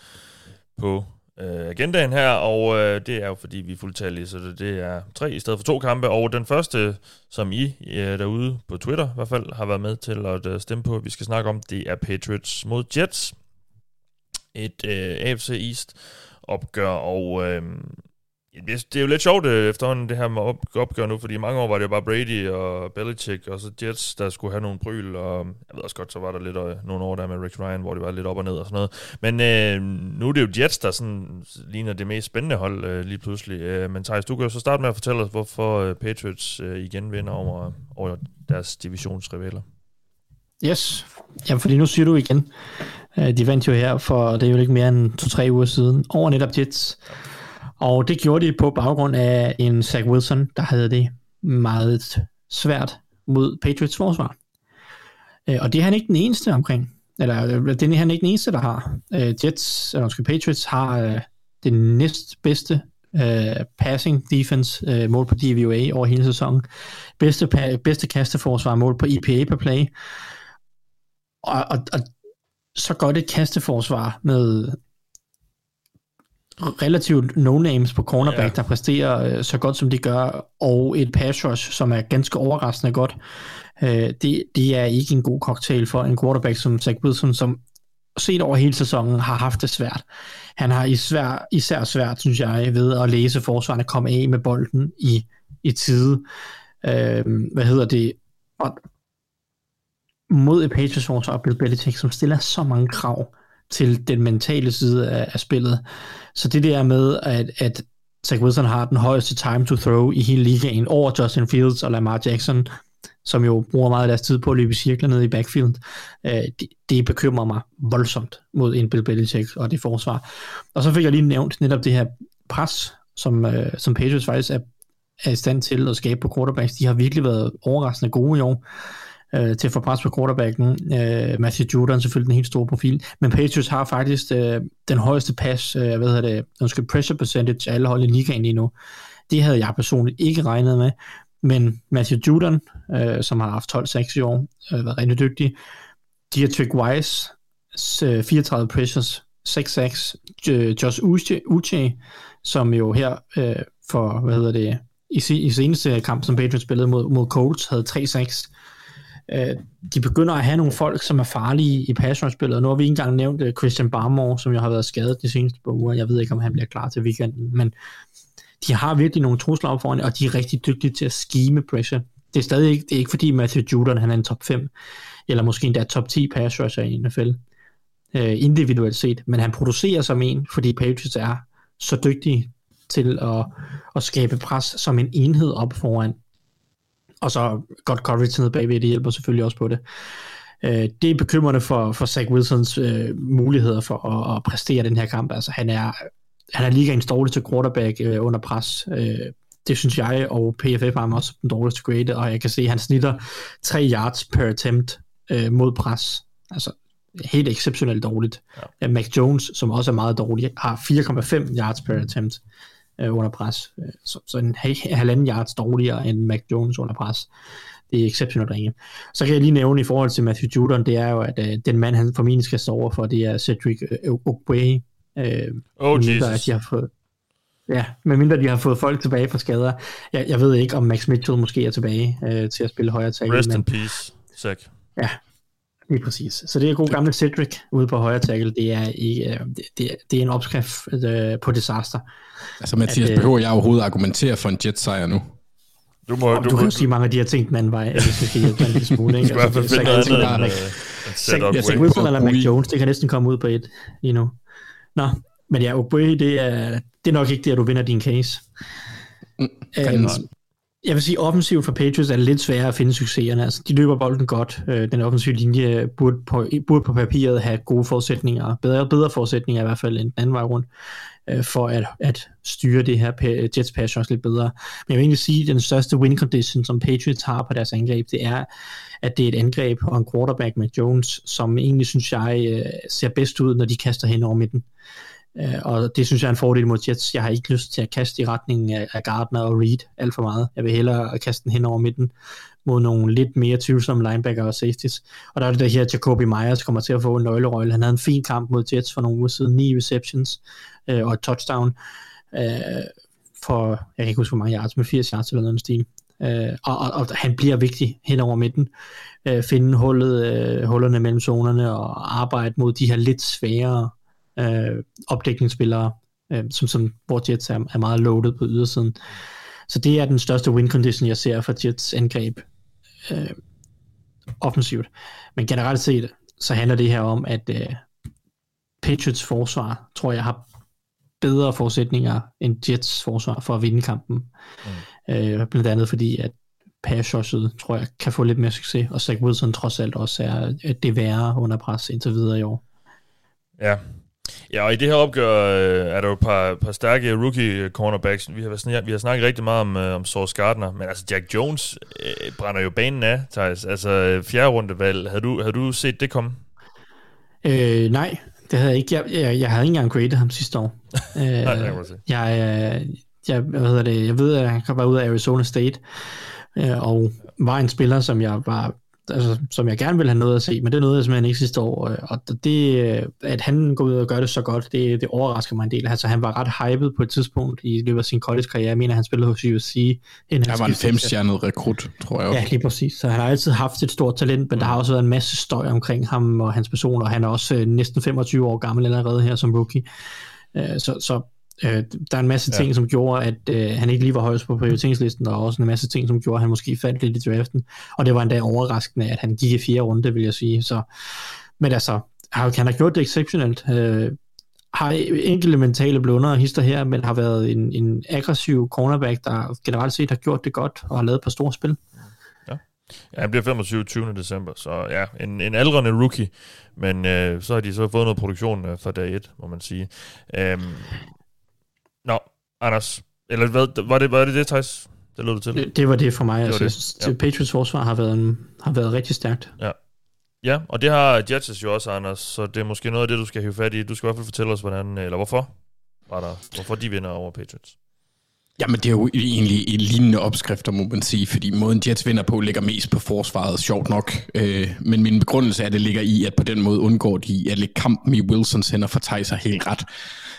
på øh, agendaen her, og øh, det er jo fordi, vi er fuldtallige, så det, det er tre i stedet for to kampe. Og den første, som I øh, derude på Twitter i hvert fald har været med til at øh, stemme på, vi skal snakke om, det er Patriots mod Jets. Et øh, AFC East opgør, og øh, det er jo lidt sjovt øh, efterhånden, det her med op, opgør nu, fordi i mange år var det jo bare Brady og Belichick, og så Jets, der skulle have nogle bryl, og jeg ved også godt, så var der lidt øh, nogle år der med Rick Ryan, hvor det var lidt op og ned og sådan noget. Men øh, nu er det jo Jets, der sådan ligner det mest spændende hold øh, lige pludselig. Øh, men Thijs, du kan jo så starte med at fortælle os, hvorfor øh, Patriots øh, igen vinder over, over deres divisionsrivaler. Yes, jamen fordi nu siger du igen, øh, de vandt jo her for, det er jo ikke mere end to-tre uger siden, over netop Jets. Og det gjorde de på baggrund af en Zach Wilson, der havde det meget svært mod Patriots forsvar. Øh, og det er han ikke den eneste omkring. Eller øh, det er han ikke den eneste, der har. Øh, Jets, eller måske Patriots, har det næst bedste øh, passing defense øh, mål på DVOA over hele sæsonen. Bedste, bedste kasteforsvar mål på EPA per play. Og, og, og så godt et kasteforsvar med relativt no-names på cornerback, yeah. der præsterer øh, så godt, som de gør, og et pass rush, som er ganske overraskende godt. Øh, det, det er ikke en god cocktail for en quarterback som Zach Wilson, som set over hele sæsonen har haft det svært. Han har især, især svært, synes jeg, ved at læse forsvarerne komme af med bolden i, i tide. Øh, hvad hedder det? Og mod et Patriots forsvar, Bill Belichick, som stiller så mange krav til den mentale side af, af spillet. Så det der med, at, at Zach Wilson har den højeste time to throw i hele ligaen over Justin Fields og Lamar Jackson, som jo bruger meget af deres tid på at løbe i cirkler ned i backfield, øh, det, det bekymrer mig voldsomt mod en Bill Belichick og det forsvar. Og så fik jeg lige nævnt netop det her pres, som, øh, som Patriots faktisk er, er i stand til at skabe på quarterbacks. De har virkelig været overraskende gode i år øh, til at få pres på quarterbacken. Øh, Matthew Judon selvfølgelig den helt store profil, men Patriots har faktisk øh, den højeste pass, øh, hvad hedder det, undskyld, pressure percentage af alle hold i ligaen lige nu. Det havde jeg personligt ikke regnet med, men Matthew Judon, øh, som har haft 12-6 i år, øh, været rigtig dygtig. Dietrich Weiss, 34 øh, pressures, 6-6. Josh Uche, Uche, som jo her øh, for, hvad hedder det, i, i seneste kamp, som Patriots spillede mod, mod Colts, havde 3-6 øh, de begynder at have nogle folk, som er farlige i pass spillet Nu har vi ikke engang nævnt uh, Christian Barmore, som jo har været skadet de seneste par uger. Jeg ved ikke, om han bliver klar til weekenden, men de har virkelig nogle trusler op foran, og de er rigtig dygtige til at skime pressure. Det er stadig ikke, det er ikke fordi Matthew Judon han er en top 5, eller måske endda top 10 pass rusher i NFL, øh, individuelt set, men han producerer som en, fordi Patriots er så dygtige til at, at skabe pres som en enhed op foran og så godt coverage ned bagved, det hjælper selvfølgelig også på det. Øh, det er bekymrende for, for Zach Wilsons øh, muligheder for at, at præstere den her kamp. Altså, han er, han er ligaens dårligste quarterback øh, under pres. Øh, det synes jeg, og PFF har ham også den dårligste grade, og jeg kan se, at han snitter 3 yards per attempt øh, mod pres. Altså, helt exceptionelt dårligt. Ja. Mac Jones, som også er meget dårlig, har 4,5 yards per attempt øh, under pres. Øh, så, så en <laughs> halvanden yards dårligere end Mac Jones under pres. Det er exceptionelt ringe. Så kan jeg lige nævne i forhold til Matthew Judon, det er jo, at øh, den mand, han formentlig skal stå over for, det er Cedric øh, Ogbuehi. Øh, oh, Jesus. At de har fået, ja, medmindre de har fået folk tilbage fra skader. Jeg, jeg ved ikke, om Max Mitchell måske er tilbage øh, til at spille højre tackle. Rest men, in peace, Zach. Ja, Lige præcis. Så det er god gamle Cedric ude på højre tackle. Det er, ikke, øh, det, det, det er en opskrift øh, på disaster. Altså Mathias, at, behøver jeg overhovedet argumentere for en Jets-sejr nu? Du, må, du, du kan sige mange af de her ting den anden vej, hvis vi skal hjælpe en lille smule. Ikke? Skal i hvert fald finde noget andet end Jeg tænker Wilson eller Mac Jones, det kan næsten komme ud på et lige nu. Nå, men ja, Oboe, det er, det er nok ikke det, at du vinder din case. Mm, øhm, jeg vil sige, offensivt for Patriots er det lidt sværere at finde succeserne. Altså, de løber bolden godt. Øh, den offensive linje burde på, burde på papiret have gode forudsætninger, bedre, bedre forudsætninger i hvert fald end den anden vej rundt, øh, for at, at styre det her Jets pass også lidt bedre. Men jeg vil egentlig sige, at den største win condition, som Patriots har på deres angreb, det er, at det er et angreb og en quarterback med Jones, som egentlig, synes jeg, øh, ser bedst ud, når de kaster hen over midten. Øh, Øh, og det synes jeg er en fordel mod Jets. Jeg har ikke lyst til at kaste i retning af Gardner og Reed alt for meget. Jeg vil hellere kaste den hen over midten mod nogle lidt mere tvivlsomme linebacker og safeties. Og der er det der her, Jacoby Myers kommer til at få en nøglerøgle. Han havde en fin kamp mod Jets for nogle uger siden. Ni receptions øh, og et touchdown øh, for, jeg kan ikke huske hvor mange yards, med 80 yards eller noget stil. Øh, og, og, og, han bliver vigtig hen over midten. Øh, finde hullet, øh, hullerne mellem zonerne og arbejde mod de her lidt sværere øh, opdækningsspillere, øh, som, som, hvor Jets er, er meget loaded på ydersiden. Så det er den største win condition, jeg ser for Jets angreb øh, offensivt. Men generelt set, så handler det her om, at øh, Patriots forsvar, tror jeg, har bedre forudsætninger end Jets forsvar for at vinde kampen. Mm. Øh, blandt andet fordi, at pass tror jeg, kan få lidt mere succes, og Zach Wilson trods alt også er det værre under pres indtil videre i år. Ja, Ja, og i det her opgør øh, er der jo et par, par stærke rookie cornerbacks. Vi har, snakket, vi har snakket rigtig meget om, øh, om Source Gardner, men altså Jack Jones øh, brænder jo banen af, Thijs. Altså fjerde rundevalg, havde du, havde du set det komme? Øh, nej, det havde jeg ikke. Jeg, jeg, jeg havde ikke engang graded ham sidste år. <laughs> øh, nej, jeg, jeg, jeg, hvad hedder det, jeg ved, at han kom bare ud af Arizona State, øh, og var en spiller, som jeg var altså, som jeg gerne vil have noget at se, men det er noget, jeg simpelthen ikke sidste år, øh, og det, at han går ud og gør det så godt, det, det overrasker mig en del. Altså, han var ret hyped på et tidspunkt i løbet af sin college-karriere. Jeg mener, han spillede hos USC. Han var en femstjernet rekrut, tror jeg også. Ja, lige præcis. Så han har altid haft et stort talent, men der har også været en masse støj omkring ham og hans person, og han er også øh, næsten 25 år gammel allerede her som rookie. Øh, så, så øh, der er en masse ting, ja. som gjorde, at øh, han ikke lige var højst på prioriteringslisten, og også en masse ting, som gjorde, at han måske faldt lidt i draften. Og det var endda overraskende, at han gik i fire runde, vil jeg sige. Så, men altså, han har gjort det exceptionelt. Øh, har enkelte mentale blunder og hister her, men har været en, en aggressiv cornerback, der generelt set har gjort det godt, og har lavet et par store spil. Ja, han bliver 25. 20. december, så ja, en, en aldrende rookie, men øh, så har de så fået noget produktion øh, fra dag 1, må man sige. Øhm, Anders, eller hvad, var det var det, det Thijs? Det lød det til. Det, det var det for mig. Det altså, det. Ja. Patriots forsvar har været, en, har været rigtig stærkt. Ja. Ja, og det har Jets jo også, Anders, så det er måske noget af det, du skal hive fat i. Du skal i hvert fald fortælle os, hvordan, eller hvorfor, var der, hvorfor de vinder over Patriots. Jamen, det er jo egentlig en lignende opskrifter, må man sige, fordi måden Jets vinder på ligger mest på forsvaret, sjovt nok. Øh, men min begrundelse er, at det ligger i, at på den måde undgår de at lægge kampen i Wilsons hænder for Tyser helt ret.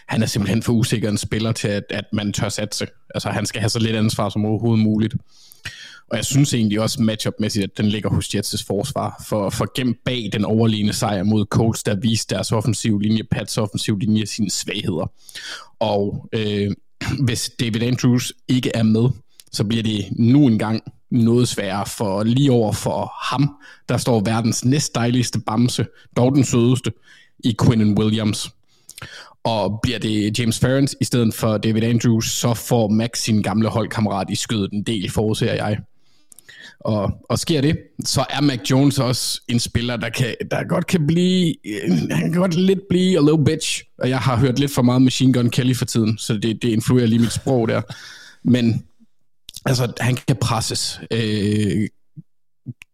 Han er simpelthen for usikker en spiller til, at, at man tør satse. Altså, han skal have så lidt ansvar som overhovedet muligt. Og jeg synes egentlig også matchupmæssigt, at den ligger hos Jets' forsvar. For, for gemt bag den overliggende sejr mod Colts, der viste deres offensiv linje, Pats offensiv linje, sine svagheder. Og øh, hvis David Andrews ikke er med, så bliver det nu engang noget sværere for lige over for ham, der står verdens næst dejligste bamse, dog den sødeste, i Quinnen Williams. Og bliver det James Ferrens i stedet for David Andrews, så får Max sin gamle holdkammerat i skødet en del, forudser jeg. Og, og sker det, så er Mac Jones også en spiller, der, kan, der godt kan blive, øh, han kan godt lidt blive a little bitch. Og jeg har hørt lidt for meget Machine Gun Kelly for tiden, så det, det influerer lige mit sprog der. Men altså, han kan presses, øh,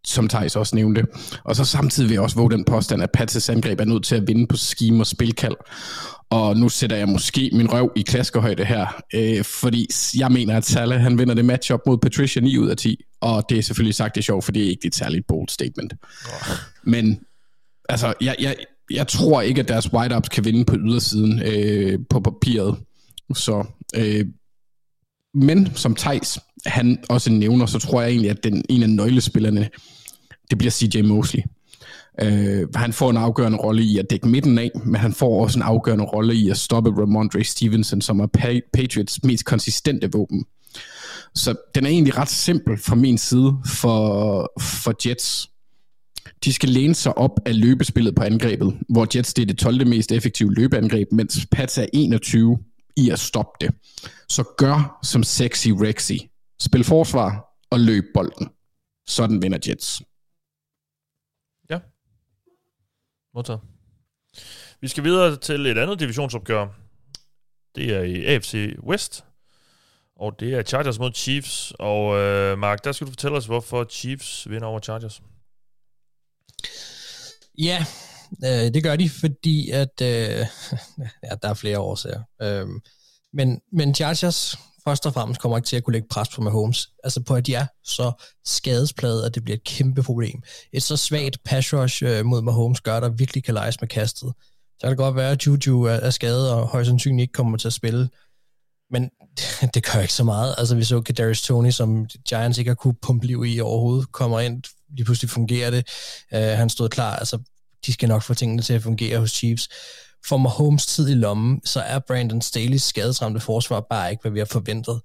som Thijs også nævnte. Og så samtidig vil jeg også våge den påstand, at Pats' angreb er nødt til at vinde på scheme og spilkald og nu sætter jeg måske min røv i klaskerhøjde her, øh, fordi jeg mener, at Salah han vinder det matchup mod Patricia 9 ud af 10, og det er selvfølgelig sagt det sjovt, for det er ikke et særligt bold statement. Oh. Men altså, jeg, jeg, jeg tror ikke, at deres wide-ups kan vinde på ydersiden øh, på papiret. Så, øh, men som Thijs, han også nævner, så tror jeg egentlig, at den en af nøglespillerne, det bliver CJ Mosley. Øh, han får en afgørende rolle i at dække midten af, men han får også en afgørende rolle i at stoppe Ramondre Stevenson, som er Patriots mest konsistente våben. Så den er egentlig ret simpel fra min side for, for Jets. De skal læne sig op af løbespillet på angrebet, hvor Jets det er det 12. mest effektive løbeangreb, mens Pats er 21 i at stoppe det. Så gør som sexy Rexy. Spil forsvar og løb bolden. Sådan vinder Jets. Modtaget. Vi skal videre til et andet divisionsopgør. Det er i AFC West. Og det er Chargers mod Chiefs. Og øh, Mark, der skal du fortælle os, hvorfor Chiefs vinder over Chargers. Ja, øh, det gør de, fordi at... Øh, <laughs> ja, der er flere årsager. Øh, men, men Chargers først og fremmest kommer ikke til at kunne lægge pres på Mahomes. Altså på, at de er så skadespladet, at det bliver et kæmpe problem. Et så svagt pass rush øh, mod Mahomes gør, der virkelig kan lejes med kastet. Så kan det godt være, at Juju er, er skadet, og højst sandsynligt ikke kommer til at spille. Men det, <laughs> det gør ikke så meget. Altså vi så Kadarius Tony, som Giants ikke har kunne pumpe liv i overhovedet, kommer ind, lige pludselig fungerer det. Uh, han stod klar. Altså de skal nok få tingene til at fungere hos Chiefs for Mahomes tid i lommen, så er Brandon Staley's skadesramte forsvar bare ikke, hvad vi har forventet.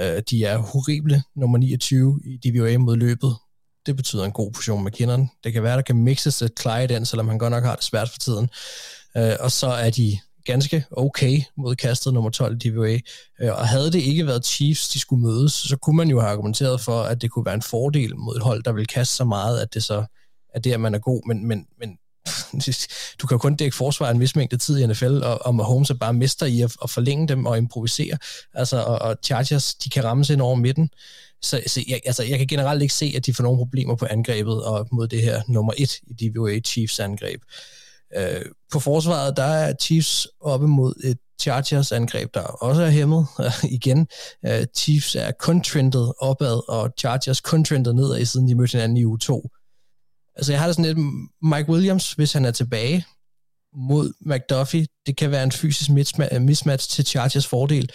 Øh, de er horrible, nummer 29 i DVOA mod løbet. Det betyder en god position med kinderen. Det kan være, der kan mixes et Clyde ind, selvom han godt nok har det svært for tiden. Øh, og så er de ganske okay mod kastet nummer 12 i DVA. Øh, og havde det ikke været Chiefs, de skulle mødes, så kunne man jo have argumenteret for, at det kunne være en fordel mod et hold, der vil kaste så meget, at det så er det, at man er god. Men, men, men du kan jo kun dække forsvaret en vis mængde tid i NFL, og, og Mahomes er bare mester i at, at forlænge dem og improvisere. Altså, og, og Chargers, de kan ramme sig ind over midten. Så, så jeg, altså, jeg kan generelt ikke se, at de får nogle problemer på angrebet og mod det her nummer et i DVA Chiefs angreb. Øh, på forsvaret, der er Chiefs oppe mod et Chargers angreb, der også er hæmmet <laughs> igen. Øh, Chiefs er kun trendet opad, og Chargers kun trendet nedad, siden de mødte hinanden i uge 2. Altså jeg har det sådan lidt, Mike Williams, hvis han er tilbage mod McDuffie, det kan være en fysisk øh, mismatch til Chargers fordel.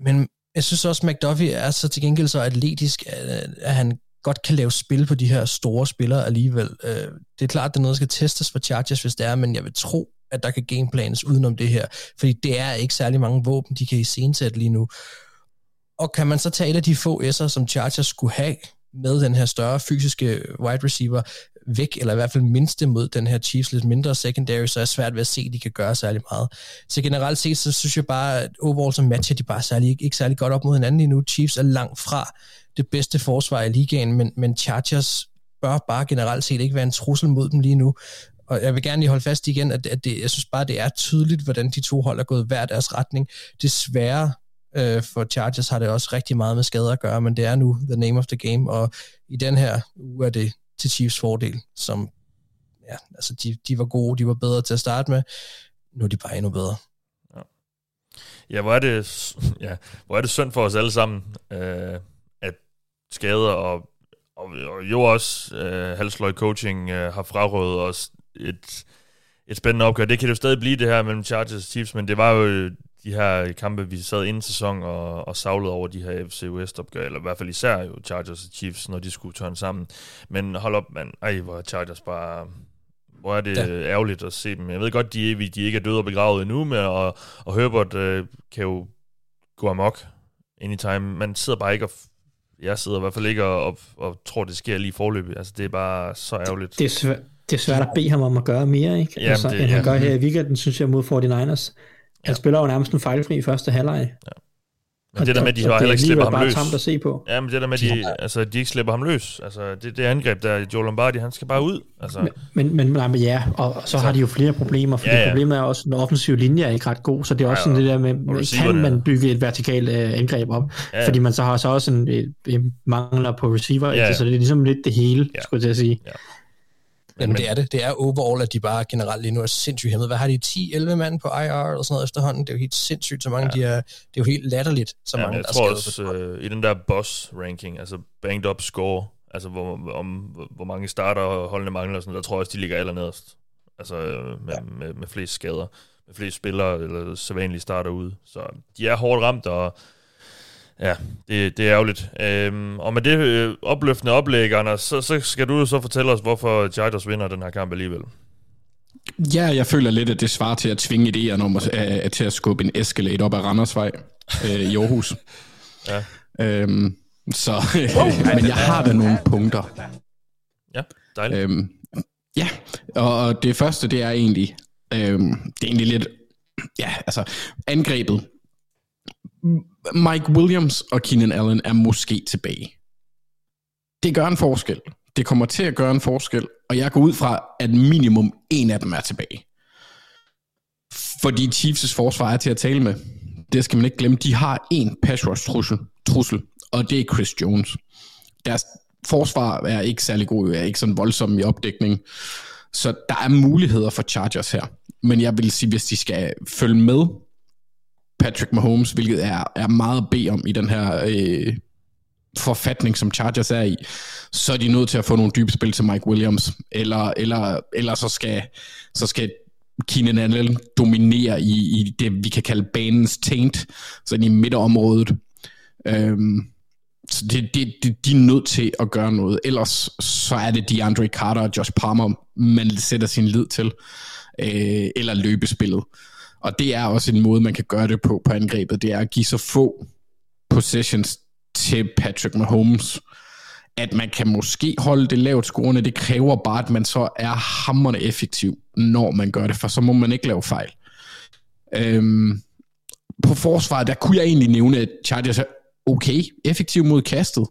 Men jeg synes også, at McDuffie er så til gengæld så atletisk, øh, at, han godt kan lave spil på de her store spillere alligevel. Øh, det er klart, at det er noget, der skal testes for Chargers, hvis det er, men jeg vil tro, at der kan gameplanes udenom det her, fordi det er ikke særlig mange våben, de kan iscenesætte lige nu. Og kan man så tage et af de få S'er, som Chargers skulle have med den her større fysiske wide receiver væk, eller i hvert fald mindste mod den her Chiefs lidt mindre secondary, så er det svært ved at se, at de kan gøre særlig meget. Så generelt set, så synes jeg bare, at overall så matcher de bare særlig, ikke, ikke særlig godt op mod hinanden lige nu. Chiefs er langt fra det bedste forsvar i ligaen, men, men Chargers bør bare generelt set ikke være en trussel mod dem lige nu. Og jeg vil gerne lige holde fast igen, at, at det, jeg synes bare, det er tydeligt, hvordan de to hold er gået hver deres retning. Desværre øh, for Chargers har det også rigtig meget med skader at gøre, men det er nu the name of the game, og i den her uge er det til Chiefs fordel, som ja, altså de, de var gode, de var bedre til at starte med, nu er de bare endnu bedre. Ja, hvor er det, <laughs> ja, hvor er det synd for os alle sammen, øh, at skader og, og, og jo også øh, halsløj coaching øh, har frarådet os et, et spændende opgør. Det kan det jo stadig blive det her mellem Chargers og Chiefs, men det var jo de her kampe, vi sad inden sæson og, og savlede over de her FC West opgør, eller i hvert fald især jo Chargers og Chiefs, når de skulle tørne sammen. Men hold op, mand. Ej, hvor er Chargers bare... Hvor er det ja. ærgerligt at se dem. Jeg ved godt, de, de ikke er døde og begravet endnu, men, og, og Herbert øh, kan jo gå amok anytime. Man sidder bare ikke og jeg sidder i hvert fald ikke og, og, og tror, det sker lige forløbet. Altså, det er bare så ærgerligt. Det er, svært, det er svært at bede ham om at gøre mere, ikke? Jamen, altså, det- end han ja. gør her i weekenden, synes jeg, mod 49ers. Han spiller jo nærmest en fejlfri første halvleg. Men det der med, at de Og- og bare heller ikke er slipper ham løs. tamt at se på. Ja, men det der med, at de, altså, de ikke slipper ham løs. Altså, det, det angreb der, Joe Lombardi, han skal bare ud. Altså, Men, men, nej, men ja, og så, så har de jo flere problemer, fordi Ja, ja, ja. ja. problemet er også, at den offensive linje er ikke ret god, så det er også sådan det der med, kan man bygge et vertikalt øh, angreb op, Ja, ja, ja. fordi man så har så også en, en, mangler på receiver, Ja, ja, ja. så det er ligesom lidt det hele, ja. skulle jeg til at sige. Ja. Jamen det er det. Det er overall, at de bare generelt lige nu er sindssygt hæmmet. Hvad har de? 10-11 mand på IR eller sådan noget efterhånden? Det er jo helt sindssygt, så mange ja. de er. Det er jo helt latterligt, så ja, mange men jeg der er tror skadet. også, øh, i den der boss-ranking, altså banged up score, altså hvor, om, hvor mange starter holdene mangler, og sådan, der tror jeg også, de ligger allernederst. Altså øh, med, ja. med, med flest skader, med flest spillere, eller sædvanlige starter ude. Så de er hårdt ramt, og ja, det, det er ærgerligt. Øhm, og med det øh, opløftende oplæg, Anders, så, så skal du så fortælle os, hvorfor Chargers vinder den her kamp alligevel. Ja, jeg føler lidt, at det svarer til at tvinge idéerne om at, at, til at skubbe en Escalade op ad Randersvej øh, i Aarhus. <laughs> Ja. Øhm, så, <laughs> men jeg har da nogle punkter. Ja, dejligt. Øhm, ja, og, og det første, det er egentlig, øhm, det er egentlig lidt, ja, altså, angrebet. Mike Williams og Keenan Allen er måske tilbage. Det gør en forskel. Det kommer til at gøre en forskel, og jeg går ud fra, at minimum en af dem er tilbage. Fordi Chiefs' forsvar er til at tale med. Det skal man ikke glemme. De har en pass rush trussel, trussel og det er Chris Jones. Deres forsvar er ikke særlig god, er ikke sådan voldsom i opdækning. Så der er muligheder for Chargers her. Men jeg vil sige, hvis de skal følge med Patrick Mahomes, hvilket er, er meget at bede om i den her øh, forfatning, som Chargers er i, så er de nødt til at få nogle dybe spil til Mike Williams, eller, eller, eller så skal, så skal Keenan Allen dominere i, i det, vi kan kalde banens taint, så i midterområdet. Øhm, så det, det, det, de er nødt til at gøre noget. Ellers så er det DeAndre Carter og Josh Palmer, man sætter sin lid til. Øh, eller løbespillet. Og det er også en måde, man kan gøre det på på angrebet. Det er at give så få possessions til Patrick Mahomes, at man kan måske holde det lavt scorende. Det kræver bare, at man så er hammerne effektiv, når man gør det, for så må man ikke lave fejl. Øhm, på forsvaret, der kunne jeg egentlig nævne, at Chargers er okay effektiv mod kastet.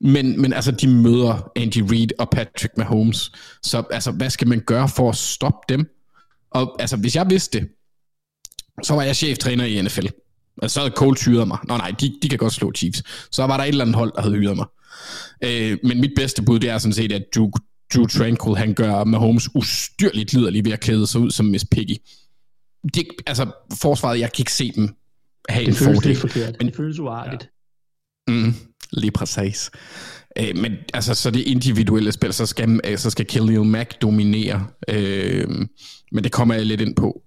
Men, men altså, de møder Andy Reid og Patrick Mahomes. Så altså, hvad skal man gøre for at stoppe dem? Og altså, hvis jeg vidste det, så var jeg cheftræner i NFL. Og så havde Colt hyret mig. Nå nej, de, de kan godt slå Chiefs. Så var der et eller andet hold, der havde hyret mig. Øh, men mit bedste bud, det er sådan set, at Drew, Drew Tranquil, han gør Mahomes ustyrligt liderlig ved at klæde sig ud som Miss Piggy. Det, altså, forsvaret, jeg kan ikke se dem have Det en føles fordel. lidt forkert. Det føles uartigt. Mm. Lige præcis. Øh, men altså, så det individuelle spil, så skal, øh, så skal Khalil Mack dominere. Øh, men det kommer jeg lidt ind på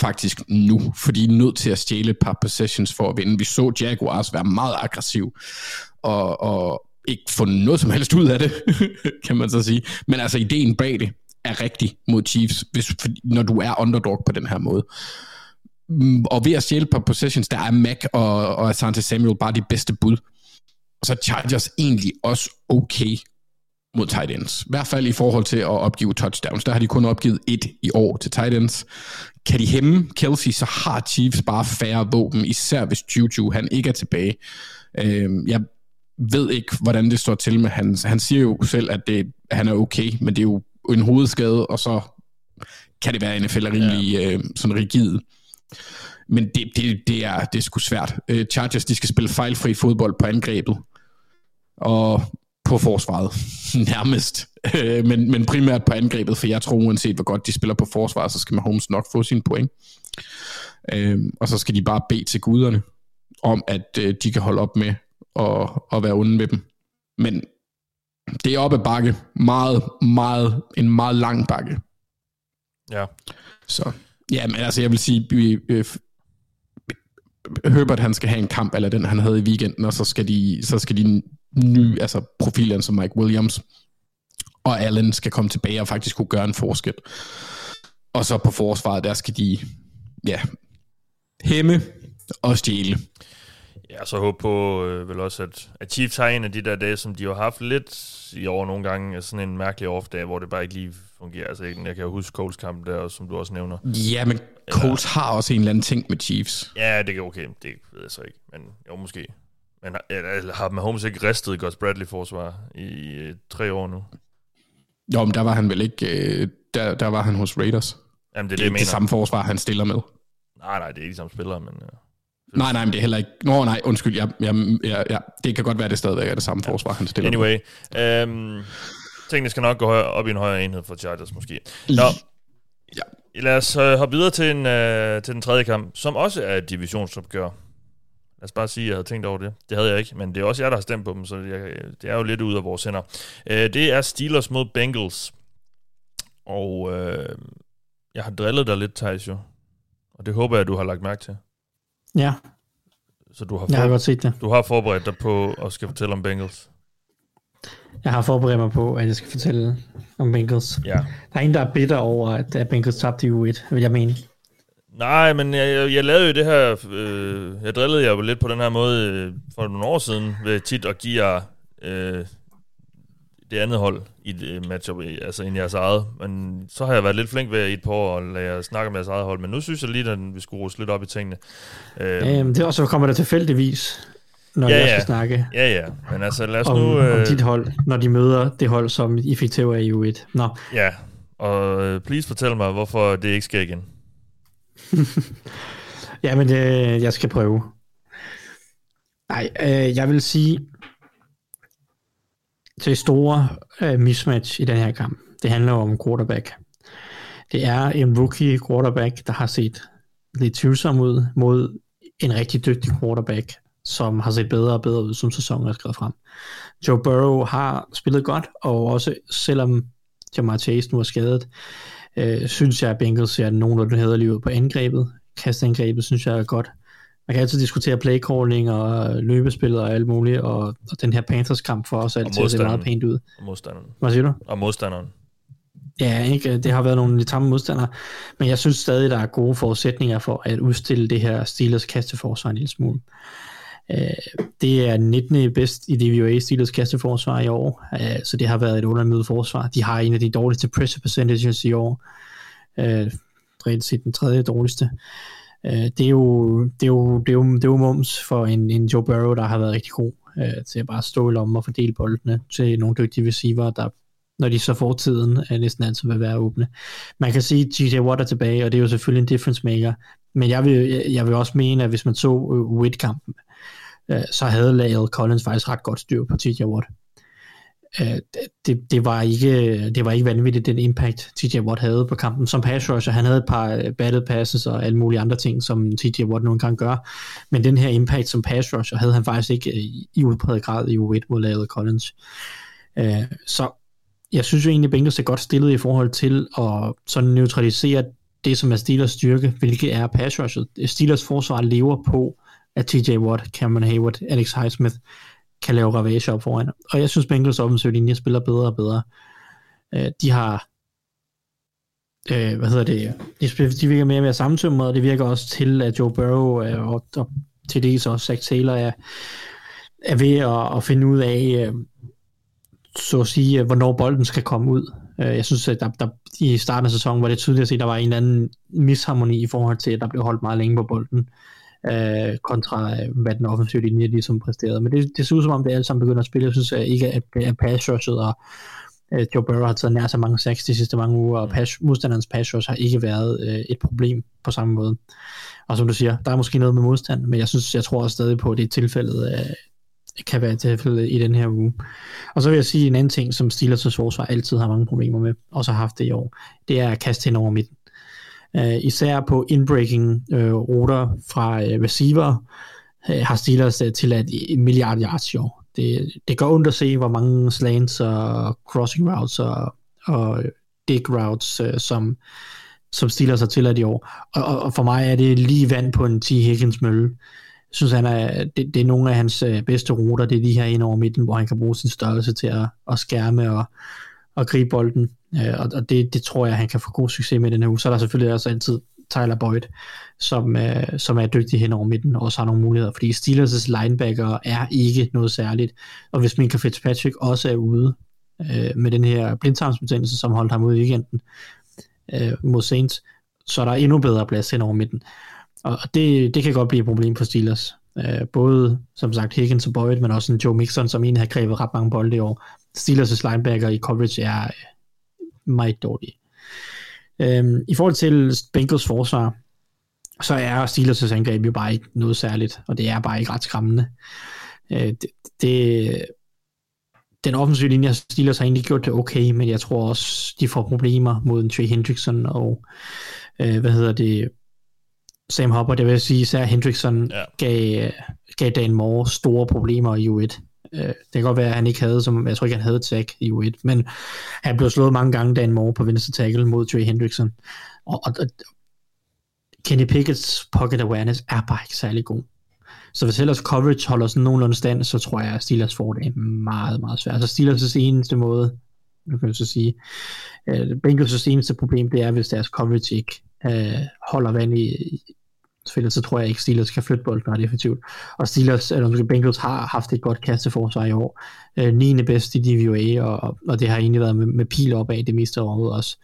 faktisk nu, fordi de er nødt til at stjæle et par possessions for at vinde. Vi så Jaguars være meget aggressiv, og, og ikke få noget som helst ud af det, <laughs> kan man så sige. Men altså, ideen bag det er rigtig mod Chiefs, hvis, når du er underdog på den her måde. Mm, og ved at stjæle par possessions, der er Mac og, og Asante Samuel bare de bedste bud. Og så er Chargers egentlig også okay mod tight ends. I hvert fald i forhold til at opgive touchdowns. Der har de kun opgivet et i år til tight ends. Kan de hæmme Kelsey, så har Chiefs bare færre våben, især hvis Juju han ikke er tilbage. Øh, jeg ved ikke, hvordan det står til med hans. Han siger jo selv, at det, han er okay, men det er jo en hovedskade, og så kan det være, at NFL er rimelig ja. øh, sådan rigid. Men det, det, det, er, det er sgu svært. Øh, Chargers, de skal spille fejlfri fodbold på angrebet, og på forsvaret, <laughs> nærmest. Øh, men, men primært på angrebet, for jeg tror, uanset hvor godt de spiller på forsvaret, så skal Mahomes nok få sine point. Øh, og så skal de bare bede til guderne, om at øh, de kan holde op med at, at være onde med dem. Men det er op ad bakke. Meget, meget, en meget lang bakke. Ja. Så, ja, men altså, jeg vil sige, vi, øh, Herbert, han skal have en kamp, eller den, han havde i weekenden, og så skal de, så skal de nye, altså profilen som Mike Williams og Allen skal komme tilbage og faktisk kunne gøre en forskel. Og så på forsvaret, der skal de, ja, hæmme og stjæle. Ja, så håber på øh, vel også, at, at Chiefs har en af de der dage, som de har haft lidt i år nogle gange, sådan en mærkelig off-dag, hvor det bare ikke lige fungerer. Altså, jeg kan jo huske Coles kamp der, som du også nævner. Ja, men Colts har også en eller anden ting med Chiefs. Ja, det er okay. Det ved jeg så ikke. Men jo, måske. Men har- eller har Mahomes ikke ristet Gus Bradley forsvar i, i tre år nu? Jo, men der var han vel ikke, øh, der, der var han hos Raiders. Jamen, det er det, det, jeg er mener. det samme forsvar, han stiller med. Nej, nej, det er ikke de samme spillere, men... Uh, Nej, nej, men det er heller ikke... Nå, nej, undskyld. Jeg, jeg, jeg, jeg, det kan godt være, det stadigvæk er det samme ja. forsvar, han stiller Anyway, øhm, tingene skal nok gå højere, op i en højere enhed for Chargers måske. Nå, ja. Lad os øh, hoppe videre til, en, øh, til den tredje kamp, som også er et divisionsopgør. Lad os bare sige, at jeg havde tænkt over det. Det havde jeg ikke, men det er også jer, der har stemt på dem, så jeg, det er jo lidt ud af vores hænder. Øh, det er Steelers mod Bengals. Og øh, jeg har drillet dig lidt, Thijs, jo. Og det håber jeg, du har lagt mærke til. Ja, Så du har, Jeg har godt set det. Du har forberedt dig på at skal fortælle om Bengals. Jeg har forberedt mig på, at jeg skal fortælle om Bengals. Ja. Der er en, der er bitter over, at Bengals tabte i U1, vil jeg mene. Nej, men jeg, jeg, jeg lavede jo det her, øh, jeg drillede jer jo lidt på den her måde øh, for nogle år siden, ved tit at give jer øh, det andet hold i et øh, matchup, i- altså end jeres eget. Men så har jeg været lidt flink ved i et par år at lade jer snakke om jeres eget hold, men nu synes jeg lige, at vi skulle ruse lidt op i tingene. Øh, Øhm, det er også, så kommer der tilfældigvis, når Ja, jeg ja. skal snakke Ja, ja, men altså lad os om, nu... om Øh, dit hold, når de møder det hold, som I fik til at være i U1. Nå, Ja, og øh, please fortæl mig, hvorfor det ikke sker igen. <laughs> ja, men det, jeg skal prøve. Nej, øh, jeg vil sige, det store øh, mismatch i den her kamp, det handler om quarterback. Det er en rookie quarterback, der har set lidt tvivlsom ud mod en rigtig dygtig quarterback, som har set bedre og bedre ud, som sæsonen er skrevet frem. Joe Burrow har spillet godt, og også selvom Jamar Chase nu er skadet, øh, synes jeg, at Bengals ser nogenlunde hederlig ud på angrebet. Kastangrebet synes jeg er godt. Man kan altid diskutere playcalling og løbespil og alt muligt, og, og den her Panthers kamp for os altid at se meget pænt ud. Og modstanderen. Hvad siger du? Og modstanderen. Ja, ikke? det har været nogle lidt tamme modstandere, men jeg synes stadig, der er gode forudsætninger for at udstille det her Steelers kasteforsvar en lille smule. Øh, Det er 19. bedst i DVOA Steelers kasteforsvar i år, øh, så det har været et undermiddel forsvar. De har en af de dårligste pressure percentages i år. Øh, Reelt set den tredje dårligste. Øh, Det er jo, det er jo, det er jo, det er jo mums for en, en Joe Burrow, der har været rigtig god øh, til at bare stå i lommen og fordele boldene til nogle dygtige receiver, der når de så får tiden, er øh, næsten altid vil være åbne. Man kan sige, at G.J. Watt er tilbage, og det er jo selvfølgelig en difference maker, men jeg vil, jeg vil også mene, at hvis man så øh, Witt-kampen, øh, så havde lavet Collins faktisk ret godt styr på T.J. Watt. øh, det, det, var ikke, det var ikke vanvittigt, den impact, TJ Watt havde på kampen som pass rusher. Han havde et par battle batted passes og alle mulige andre ting, som TJ Watt nogle gange gør. Men den her impact som pass rusher havde han faktisk ikke øh, i udpræget grad i U1 mod lavet Collins. Øh, så jeg synes jo egentlig, at Bengals er godt stillet i forhold til at sådan neutralisere det, som er Steelers styrke, hvilket er pass rushet. Steelers forsvar lever på, at TJ Watt, Cameron Hayward, Alex Highsmith kan lave ravage op foran. Og jeg synes, Bengals offensiv linje spiller bedre og bedre. Øh, de har øh, hvad hedder det, de, de virker mere og mere sammentømret, og det virker også til, at Joe Burrow øh, og, og til dels også Zach Taylor er, er ved at, at finde ud af, øh, så at sige, øh, hvornår bolden skal komme ud. Øh, jeg synes, at der, der, i starten af sæsonen var det tydeligt at se, at der var en eller anden misharmoni i forhold til, at der blev holdt meget længe på bolden, øh, kontra øh, hvad den offensive linje ligesom præsterede. Men det, det ser ud som om, det alle sammen begynder at spille. Jeg synes at ikke, at, at pass og øh, Joe Burrow har taget nær så mange sacks de sidste mange uger, og pass, modstanderens pass rush har ikke været øh, et problem på samme måde. Og som du siger, der er måske noget med modstand, men jeg synes, jeg tror stadig på, at det er tilfældet øh, kan være tilfældet i den her uge. Og så vil jeg sige en anden ting, som Steelers' forsvar altid har mange problemer med, og så har haft det i år, det er at kaste hen over midten. Uh, især på inbreaking uh, øh, ruter fra øh, receiver øh, har Steelers uh, tilladt en milliard yards i år. Det, det gør ondt at se, hvor mange slants og crossing routes og, og dig routes, øh, som, som Steelers har tilladt i år. Og, og, og for mig er det lige vand på en T. Higgins mølle. Jeg synes, han er, det, det er nogle af hans øh, bedste ruter, det er de her ind over midten, hvor han kan bruge sin størrelse til at, at skærme og, og gribe bolden. Øh, og og det, det tror jeg, han kan få god succes med den her uge. Så er der selvfølgelig også altid Tyler Boyd, som, øh, som er dygtig hen over midten, og også har nogle muligheder, fordi Steelers' linebacker er ikke noget særligt. Og hvis Minka Fitzpatrick også er ude øh, med den her blindtarmsbetændelse, som holdt ham ude i weekenden øh, mod Saints, så er der endnu bedre plads hen over midten. Og det, det kan godt blive et problem for Steelers. Øh, både, som sagt, Higgins og Boyd, men også en Joe Mixon, som egentlig har grebet ret mange bolde i år. Steelers' linebacker i coverage er øh, meget dårlige. Um, I forhold til Bengals forsvar, så er Steelers' angreb jo bare ikke noget særligt, og det er bare ikke ret skræmmende. Uh, det, det, den offensive linje af Steelers har egentlig gjort det okay, men jeg tror også, de får problemer mod en Trey Hendrickson og, uh, hvad hedder det, Sam Hopper, det vil sige især Hendrickson, ja. gav, gav Dan Moore store problemer i U1. Øh, det kan godt være, at han ikke havde, som jeg tror ikke, han havde tag i U1, men han blev slået mange gange dagen morgen på venstre tackle mod Trey Hendrickson. Og, og, og Kenny Pickett's pocket awareness er bare ikke særlig god. Så hvis ellers coverage holder sådan nogenlunde stand, så tror jeg, at Steelers får det meget, meget svært. Så Steelers' eneste måde, nu kan jeg så sige, uh, Bengals' eneste problem, det er, hvis deres coverage ikke uh, holder vand i, spillet, så tror jeg ikke, Steelers kan flytte bolden ret effektivt. Og Steelers, eller måske Bengals har haft et godt kasteforsvar i år. Øh, 9. bedst i DVOA, og, og det har egentlig været med, med pil opad det meste af året også.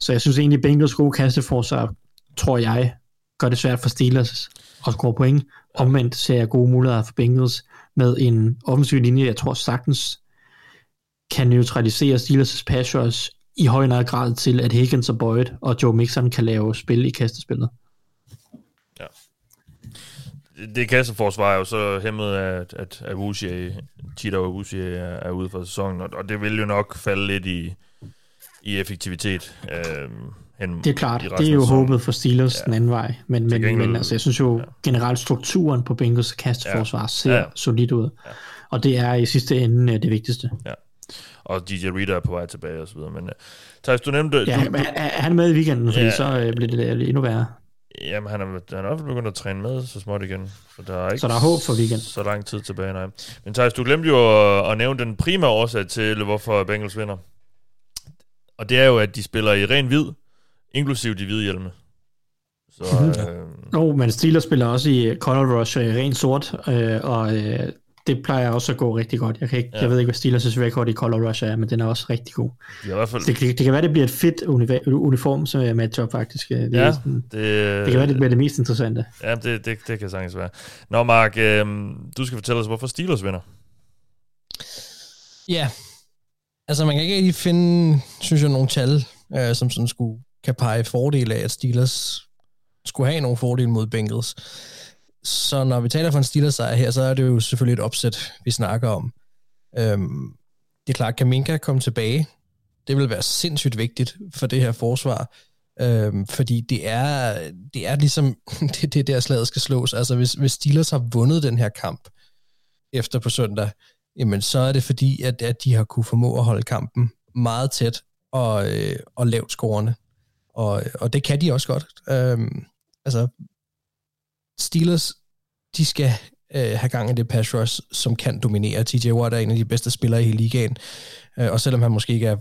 Så jeg synes egentlig, Bengals gode kasteforsvar, tror jeg, gør det svært for Steelers at score point. Omvendt ser jeg gode muligheder for Bengals med en offensiv linje, jeg tror sagtens kan neutralisere Steelers' pass i høj grad til, at Higgins og Boyd og Joe Mixon kan lave spil i kastespillet det kasseforsvar er jo så hæmmet af, at, at Avusie, Tito Avusie er, er ude for sæsonen, og, og det vil jo nok falde lidt i, i effektivitet. Øh, hen det er klart, det er jo håbet for Steelers ja. den anden vej, men, men, gengæld, men altså, jeg synes jo ja. generelt strukturen på Bengals kasteforsvar ja. ser ja. solidt ud, ja. og det er i sidste ende øh, det vigtigste. Ja. Og DJ Reader er på vej tilbage og så videre, men uh, Thijs, du nævnte... Ja, du, er, er han med i weekenden, fordi ja. så uh, bliver det endnu værre. Jamen, han er, han er også begyndt at træne med så småt igen. Så der er, ikke så der er håb for weekend. Så lang tid tilbage, nej. Men Thijs, du glemte jo at, at nævne den primære årsag til, hvorfor Bengals vinder. Og det er jo, at de spiller i ren hvid, inklusive de hvide hjelme. Så, <laughs> øh... no, men Steelers spiller også i Color Rush i ren sort, øh, og øh, det plejer også at gå rigtig godt. Jeg, kan ikke, ja. jeg ved ikke, hvad Steelers' record i Color Rush er, men den er også rigtig god. I hvert fald... det, det, det kan være, det bliver et fedt uniform, som er matchup faktisk. Det, ja, sådan, det, det kan være, det bliver det mest interessante. Ja, det, det, det kan sagtens være. Nå, Mark, øh, du skal fortælle os, hvorfor Steelers vinder. Ja, altså man kan ikke rigtig finde, synes jeg, nogle tal, øh, som sådan skulle kan pege fordel af, at Steelers skulle have nogle fordele mod Bengals. Så når vi taler for en Steelers sejr her, så er det jo selvfølgelig et opsæt, vi snakker om. Øhm, det er klart, at Kaminka kom tilbage? Det vil være sindssygt vigtigt for det her forsvar. Øhm, fordi det er, det er ligesom, <laughs> det, det der slaget skal slås. Altså hvis, hvis Steelers har vundet den her kamp efter på søndag, jamen så er det fordi, at, at de har kunne formå at holde kampen meget tæt og, øh, og lavt scorende. Og, og det kan de også godt. Øhm, altså, Steelers, de skal øh, have gang i det pass rush, som kan dominere. TJ Watt er en af de bedste spillere i hele ligaen, øh, og selvom han måske ikke er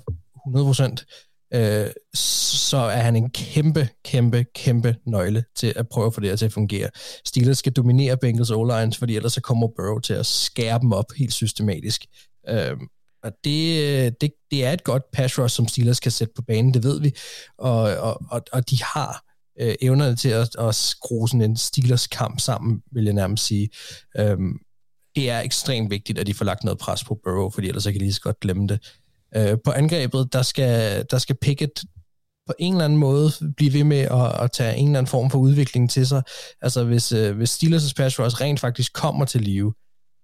100%, øh, så er han en kæmpe, kæmpe, kæmpe nøgle til at prøve at få det her til at fungere. Steelers skal dominere Bengals o fordi ellers så kommer Burrow til at skære dem op helt systematisk. Øh, og det, det, det er et godt pass rush, som Steelers kan sætte på banen, det ved vi. Og, og, og, og de har øh, evnerne til at, at skrue sådan en Steelers kamp sammen, vil jeg nærmest sige. Øhm, det er ekstremt vigtigt, at de får lagt noget pres på Burrow, fordi ellers så kan de lige så godt glemme det. Øh, på angrebet, der skal, der skal Pickett på en eller anden måde blive ved med at, at tage en eller anden form for udvikling til sig. Altså hvis, øh, hvis Steelers' pass rush rent faktisk kommer til live,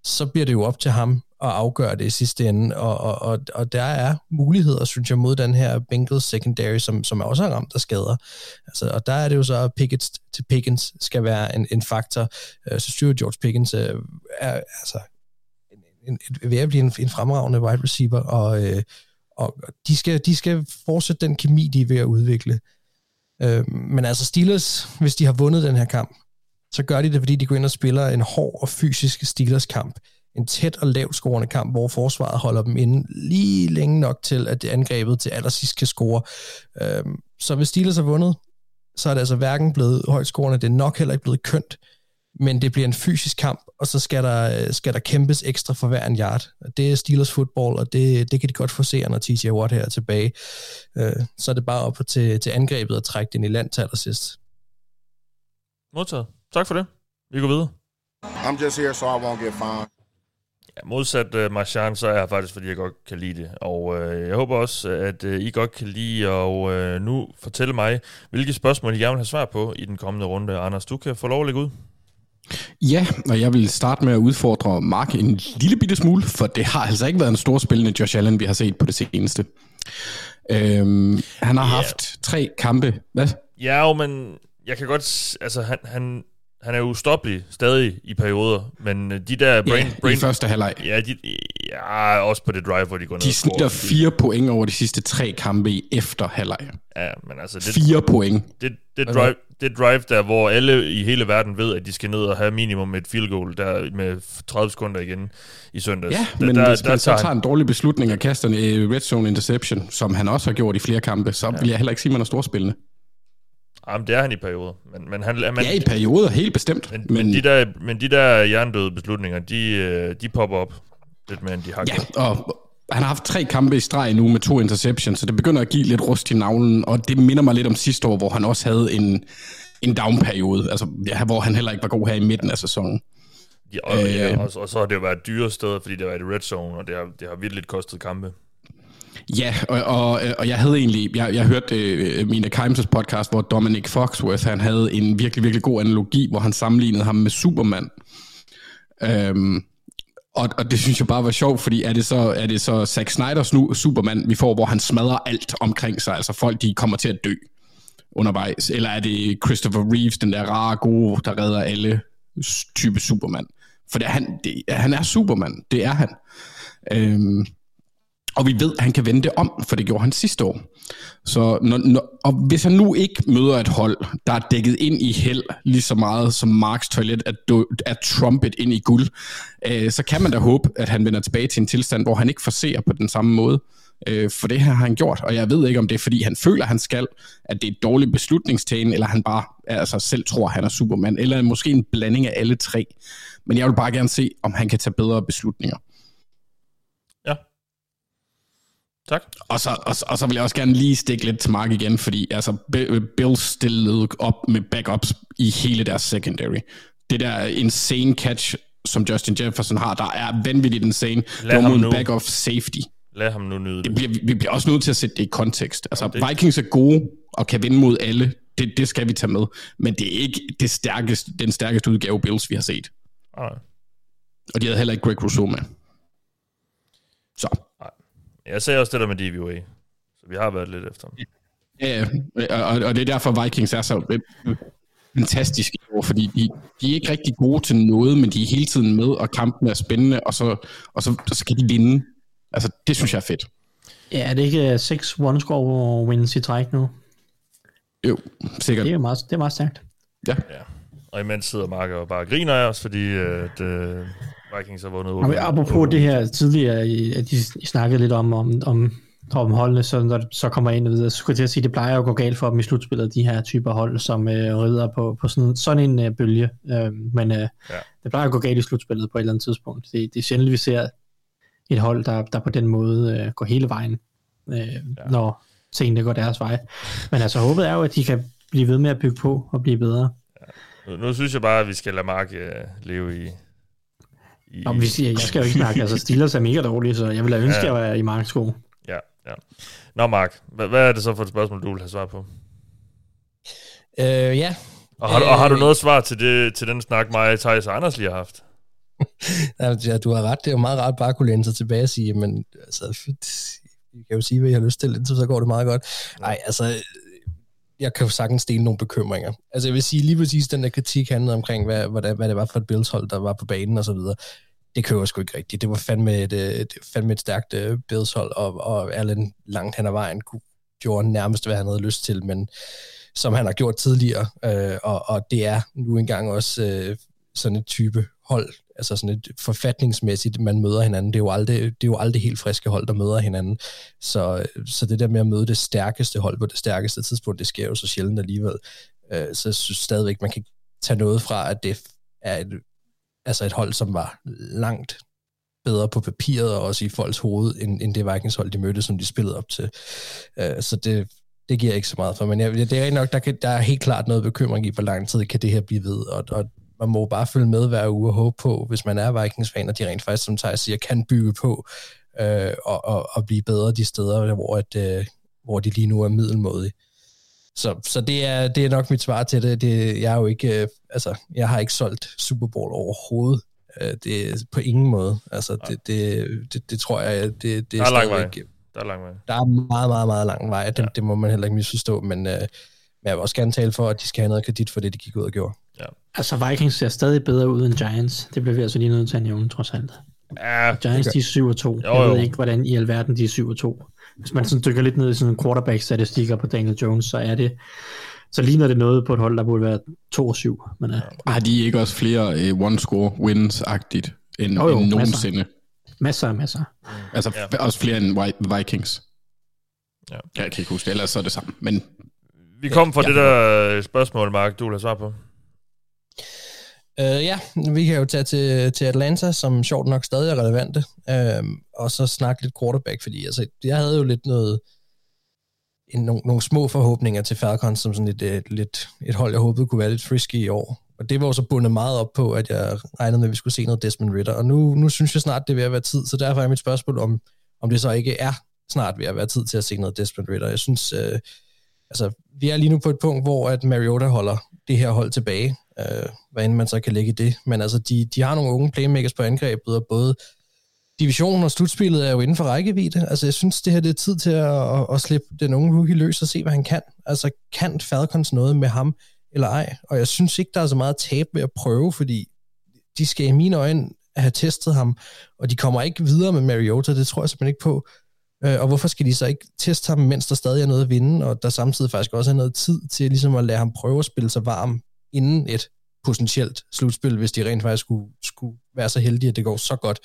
så bliver det jo op til ham at afgøre det i sidste ende, og, og, og, og der er muligheder, synes jeg, mod den her Bengals secondary, som, som også er ramt af skader. Altså, og der er det jo så, at Pickens til Pickens skal være en, en faktor. Øh, så styrer George Pickens øh, er altså en, en, ved at blive en, en fremragende wide receiver, og, øh, og de, skal, de skal fortsætte den kemi, de er ved at udvikle. Men altså Steelers, hvis de har vundet den her kamp, så gør de det, fordi de går ind og spiller en hård og fysisk Steelers-kamp. En tæt og lavt scorende kamp, hvor forsvaret holder dem inde lige længe nok til, at det angrebet til allersidst kan score. Øhm, så hvis Steelers har vundet, så er det altså hverken blevet højt scorende, det er nok heller ikke blevet kønt, men det bliver en fysisk kamp, og så skal der, skal der kæmpes ekstra for hver en yard. Det er Steelers football, og det, det kan de godt få se, når TJ Watt her er tilbage. Øh, så er det bare op til, til angrebet at trække den i land til allersidst. Modtaget. Tak for det. Vi går videre. I'm just here so I won't get fined. Modsat uh, Marchand, så er jeg faktisk, fordi jeg godt kan lide det. Og uh, jeg håber også, at uh, I godt kan lide og uh, nu fortælle mig, hvilke spørgsmål I gerne vil have svar på i den kommende runde. Anders, du kan få lov at lægge ud. Ja, og jeg vil starte med at udfordre Mark en lille bitte smule, for det har altså ikke været en stor spillende Josh Allen, vi har set på det seneste. Øhm, han har yeah. haft tre kampe. Hvad? Ja, jo, men jeg kan godt... Altså, han, han, han er ustoppelig stadig i perioder, men de der brain... Ja, brain i første halvleg. Ja, de, ja, også på det drive, hvor de går ned De snitter fire point over de sidste tre kampe i efter halvleg. Ja, men altså... Det, fire point. Det, det, drive, det drive der, hvor alle i hele verden ved, at de skal ned og have minimum et field goal der med 30 sekunder igen i søndags. Ja, der, men der, hvis man der så tager han, en dårlig beslutning og kaster en øh, red zone interception, som han også har gjort i flere kampe, så ja. vil jeg heller ikke sige, at man er storspillende. Jamen, det er han i perioder. Men, men han, man, ja, i perioder, helt bestemt. Men, men, men, de der, men de der hjernedøde beslutninger, de, øh, de popper op lidt mere, end de har Ja, og han har haft tre kampe i streg nu med to interceptions, så det begynder at give lidt rust i navlen, og det minder mig lidt om sidste år, hvor han også havde en, en down-periode, altså, ja, hvor han heller ikke var god her i midten af sæsonen. Ja, og, øh, ja, og, og så har det jo været dyre steder, fordi det var et red zone, og det har, det har virkelig kostet kampe. Ja, og, og, og jeg havde egentlig, jeg, jeg hørte øh, mine øh, Kimes' podcast, hvor Dominic Foxworth, han havde en virkelig, virkelig god analogi, hvor han sammenlignede ham med Superman. Øhm, og, og det synes jeg bare var sjovt, fordi er det så, er det så Zack Snyders nu Superman, vi får, hvor han smadrer alt omkring sig, altså folk, de kommer til at dø undervejs, eller er det Christopher Reeves, den der rare gode, der redder alle type Superman? For det er han, det, han er Superman, det er han. Øhm, og vi ved, at han kan vende det om, for det gjorde han sidste år. Så når, når, og hvis han nu ikke møder et hold, der er dækket ind i held lige så meget som Marks toilet er, er trumpet ind i guld, øh, så kan man da håbe, at han vender tilbage til en tilstand, hvor han ikke forser på den samme måde. Øh, for det her har han gjort, og jeg ved ikke, om det er, fordi han føler, han skal, at det er et dårligt beslutningstagen, eller han bare altså, selv tror, han er Superman, eller måske en blanding af alle tre. Men jeg vil bare gerne se, om han kan tage bedre beslutninger. Tak. Og så, og, og så vil jeg også gerne lige stikke lidt til Mark igen, fordi altså, Bills stillede op med backups i hele deres secondary. Det der insane catch, som Justin Jefferson har, der er vanvittigt insane. Lad det var mod ham en nu. backup safety. Lad ham nu nyde det. det bliver, vi bliver også nødt til at sætte det i kontekst. Altså, Ja, det- Vikings er gode og kan vinde mod alle. Det, det skal vi tage med. Men det er ikke det stærkeste, den stærkeste udgave Bills, vi har set. Nej. Og de havde heller ikke Greg Rousseau med. Så. Jeg sagde også det der med DVOA, så vi har været lidt efter ham. Ja, og, og det er derfor Vikings er så øh, fantastiske i år, fordi de, de er ikke rigtig gode til noget, men de er hele tiden med, og kampen er spændende, og så, og så, så kan de vinde. Altså, det synes jeg er fedt. Ja, er det ikke øh, seks one-score wins i træk nu? Jo, sikkert. Det er meget, det er meget stærkt. Ja. ja. Og imens sidder Mark og bare griner af os, fordi at, uh, Vikings har vundet. Og apropos det her tidligere, at I, I snakkede lidt om, om, om, om holdene, så når det så kommer ind og videre, så skulle jeg til at sige, det plejer jo at gå galt for dem i slutspillet, de her typer hold, som øh, rider på, på sådan, sådan en øh, bølge. Øh, men øh, ja. det plejer at gå galt i slutspillet på et eller andet tidspunkt. Det, det er sjældent, vi ser et hold, der, der på den måde øh, går hele vejen, øh, ja. når tingene går deres vej. Men altså, håbet er jo, at de kan blive ved med at bygge på og blive bedre. Nu, nu synes jeg bare, at vi skal lade Mark uh, leve i... i Nå, men vi siger, jeg skal jo ikke snakke, altså Steelers er mega dårlige, så jeg vil da ønske, Ja. at jeg var i Marks sko. Ja, ja. Nå, Mark, hvad, hvad er det så for et spørgsmål, du vil have svar på? Øh, ja. Og har, du, og har du Øh, noget svar til, det, til den snak, mig, Thijs og Anders lige har haft? <laughs> Ja, du har ret. Det er jo meget rart bare at kunne læne sig tilbage og sige, men altså, I kan jo sige, hvad I har lyst til, indtil så går det meget godt. Nej, altså, jeg kan jo sagtens dele nogle bekymringer. Altså, jeg vil sige lige præcis, den der kritik handlede omkring, hvad, hvad, det, hvad det var for et billedhold, der var på banen og så videre. Det kører sgu ikke rigtigt. Det var fandme et, øh, et, fandme et stærkt uh, og, og Allen langt hen ad vejen kunne, gjorde nærmest, hvad han havde lyst til, men som han har gjort tidligere, øh, og, og det er nu engang også øh, sådan et type hold, altså sådan et forfatningsmæssigt, man møder hinanden. Det er jo aldrig, det er jo aldrig helt friske hold, der møder hinanden. Så, så det der med at møde det stærkeste hold på det stærkeste tidspunkt, det sker jo så sjældent alligevel. Øh, så jeg synes stadigvæk, man kan tage noget fra, at det er et, altså et hold, som var langt bedre på papiret og også i folks hoved, end, end det Vikings-hold, de mødte, som de spillede op til. Øh, så det, det giver jeg ikke så meget for. Men jeg, det er nok, der, kan, der er helt klart noget bekymring i, hvor lang tid kan det her blive ved, og, og man må bare følge med hver uge og håbe på, hvis man er Vikings-fan, og de rent faktisk, som Thijs siger, kan bygge på øh, og, og, og blive bedre de steder, hvor, at, øh, hvor de lige nu er middelmådige. Så, så det, er, det er nok mit svar til det. det jeg er jo ikke, øh, altså, jeg har ikke solgt Super Bowl overhovedet. Øh, det er på ingen måde. Altså, det, det, det, det tror jeg, det, det Der er lang vej. Der er lang vej. der er meget, meget, meget lang vej. Det, ja. det må man heller ikke misforstå, men, øh, men jeg vil også gerne tale for, at de skal have noget kredit for det, de gik ud og gjorde. Ja. Altså Vikings ser stadig bedre ud end Giants. Det bliver vi altså lige nødt til at nævne, trods alt. Ja, Giants, de er 7 og 2. Jo, Jeg jo. ved ikke, hvordan i alverden de er 7 og 2. Hvis man sådan dykker lidt ned i sådan en quarterback-statistikker på Daniel Jones, så er det så ligner det noget på et hold, der burde være 2 og 7. Men, uh, Har de ikke også flere uh, one-score wins-agtigt end, Jo, jo, end masser. nogensinde? masser og masser. Altså ja. også flere end Vi- Vikings. Ja. Jeg kan ikke huske det, ellers så er det samme. Men Vi kom fra Ja. det der spørgsmål, Mark, du vil have svar på. Øh, ja, vi kan jo tage til, til Atlanta, som sjovt nok stadig er relevante, øh, og så snakke lidt quarterback, fordi altså, jeg havde jo lidt noget, en, nogle, nogle små forhåbninger til Falcons, som sådan et, et, lidt, et hold, jeg håbede kunne være lidt frisky i år. Og det var jo så bundet meget op på, at jeg regnede med, at vi skulle se noget Desmond Ritter. Og nu, nu synes jeg snart, det er ved at være tid, så derfor er mit spørgsmål, om, om det så ikke er snart ved at være tid til at se noget Desmond Ritter. Jeg synes, øh, altså, vi er lige nu på et punkt, hvor at Mariota holder det her hold tilbage, øh, hvad end man så kan lægge i det. Men altså, de, de har nogle unge playmakers på angrebet, og både divisionen og slutspillet er jo inden for rækkevidde. Altså, jeg synes, det her det er tid til at, at, at slippe den unge rookie løs og se, hvad han kan. Altså, kan Falcons noget med ham eller ej? Og jeg synes ikke, der er så meget tab ved at prøve, fordi de skal i mine øjne have testet ham, og de kommer ikke videre med Mariota, det tror jeg simpelthen ikke på. Øh, og hvorfor skal de så ikke teste ham, mens der stadig er noget at vinde, og der samtidig faktisk også er noget tid til ligesom at lade ham prøve at spille sig varm inden et potentielt slutspil, hvis de rent faktisk skulle, skulle være så heldige, at det går så godt.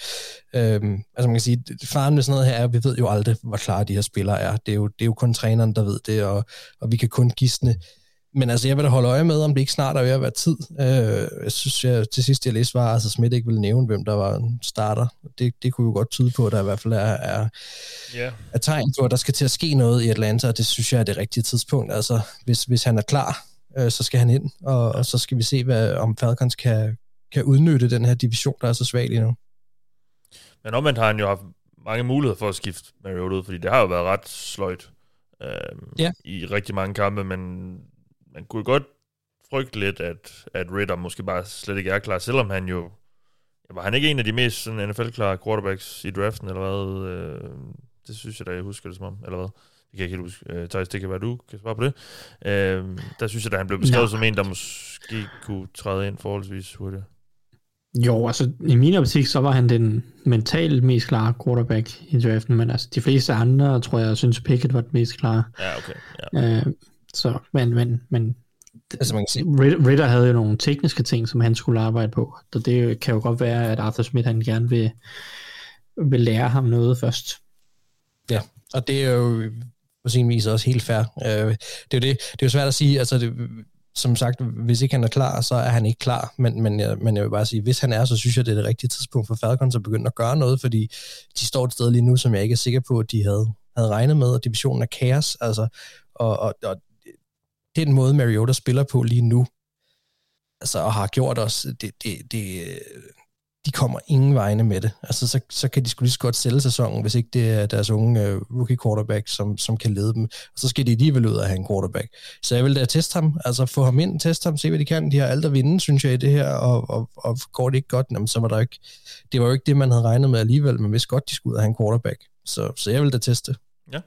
Øhm, altså man kan sige, faren med sådan noget her er, at vi ved jo aldrig, hvor klare de her spillere er. Det er jo, det er jo kun træneren, der ved det, og, og vi kan kun gisne. Men altså, jeg vil da holde øje med, om det ikke snart er ved at være tid. Øh, jeg synes, jeg, til sidst jeg læste, var, altså, Schmidt ikke ville nævne, hvem der var en starter. Det, det kunne jo godt tyde på, at der i hvert fald er, er, Ja. er tegn på, at der skal til at ske noget i Atlanta, og det synes jeg er det rigtige tidspunkt. Altså, hvis, hvis han er klar, øh, så skal han ind, og, og så skal vi se, hvad, om Falcons kan, kan udnytte den her division, der er så svag lige nu. Men omvendt har han jo haft mange muligheder for at skifte Mariota ud, fordi det har jo været ret sløjt øh, Ja. i rigtig mange kampe, men man kunne godt frygte lidt, at, at Ritter måske bare slet ikke er klar, selvom han jo... Var han ikke en af de mest sådan, NFL-klare quarterbacks i draften, eller hvad? Øh, Det synes jeg da, jeg husker det som om, eller hvad? Det kan jeg ikke helt huske. Øh, Thijs, det kan være, du kan svare på det. Øh, der synes jeg da, han blev beskrevet Nej. som en, der måske kunne træde ind forholdsvis hurtigt. Jo, altså i min optik, så var han den mentalt mest klare quarterback i draften, men altså de fleste andre, tror jeg, synes Pickett var den mest klare. Ja, okay. Ja. Øh, så, men, men, men Altså, man kan sige, Ritter Ritter havde jo nogle tekniske ting, som han skulle arbejde på, så det kan jo godt være, at Arthur Smith, han gerne vil, vil lære ham noget først. Ja, og det er jo på sin vis også helt fair. Øh, det er jo det. Det er jo svært at sige, altså det, som sagt, hvis ikke han er klar, så er han ikke klar, men, men, jeg, men jeg vil bare sige, hvis han er, så synes jeg, det er det rigtige tidspunkt for Falcons at begynde at gøre noget, fordi de står et sted lige nu, som jeg ikke er sikker på, at de havde, havde regnet med, og divisionen er kaos, altså, og, og, og den måde, Mariota spiller på lige nu, altså, og har gjort os, det, det, det, de kommer ingen vegne med det. Altså, så, så kan de sgu lige så godt sælge sæsonen, hvis ikke det er deres unge uh, rookie quarterback, som, som kan lede dem. Og så skal de alligevel ud og have en quarterback. Så jeg vil da teste ham, altså få ham ind, teste ham, se hvad de kan. De har alt at vinde, synes jeg, i det her, og, og, og går det ikke godt, jamen, så var der ikke, det var jo ikke det, man havde regnet med alligevel, men hvis godt, de skulle ud og have en quarterback. Så, så jeg vil da teste. Ja.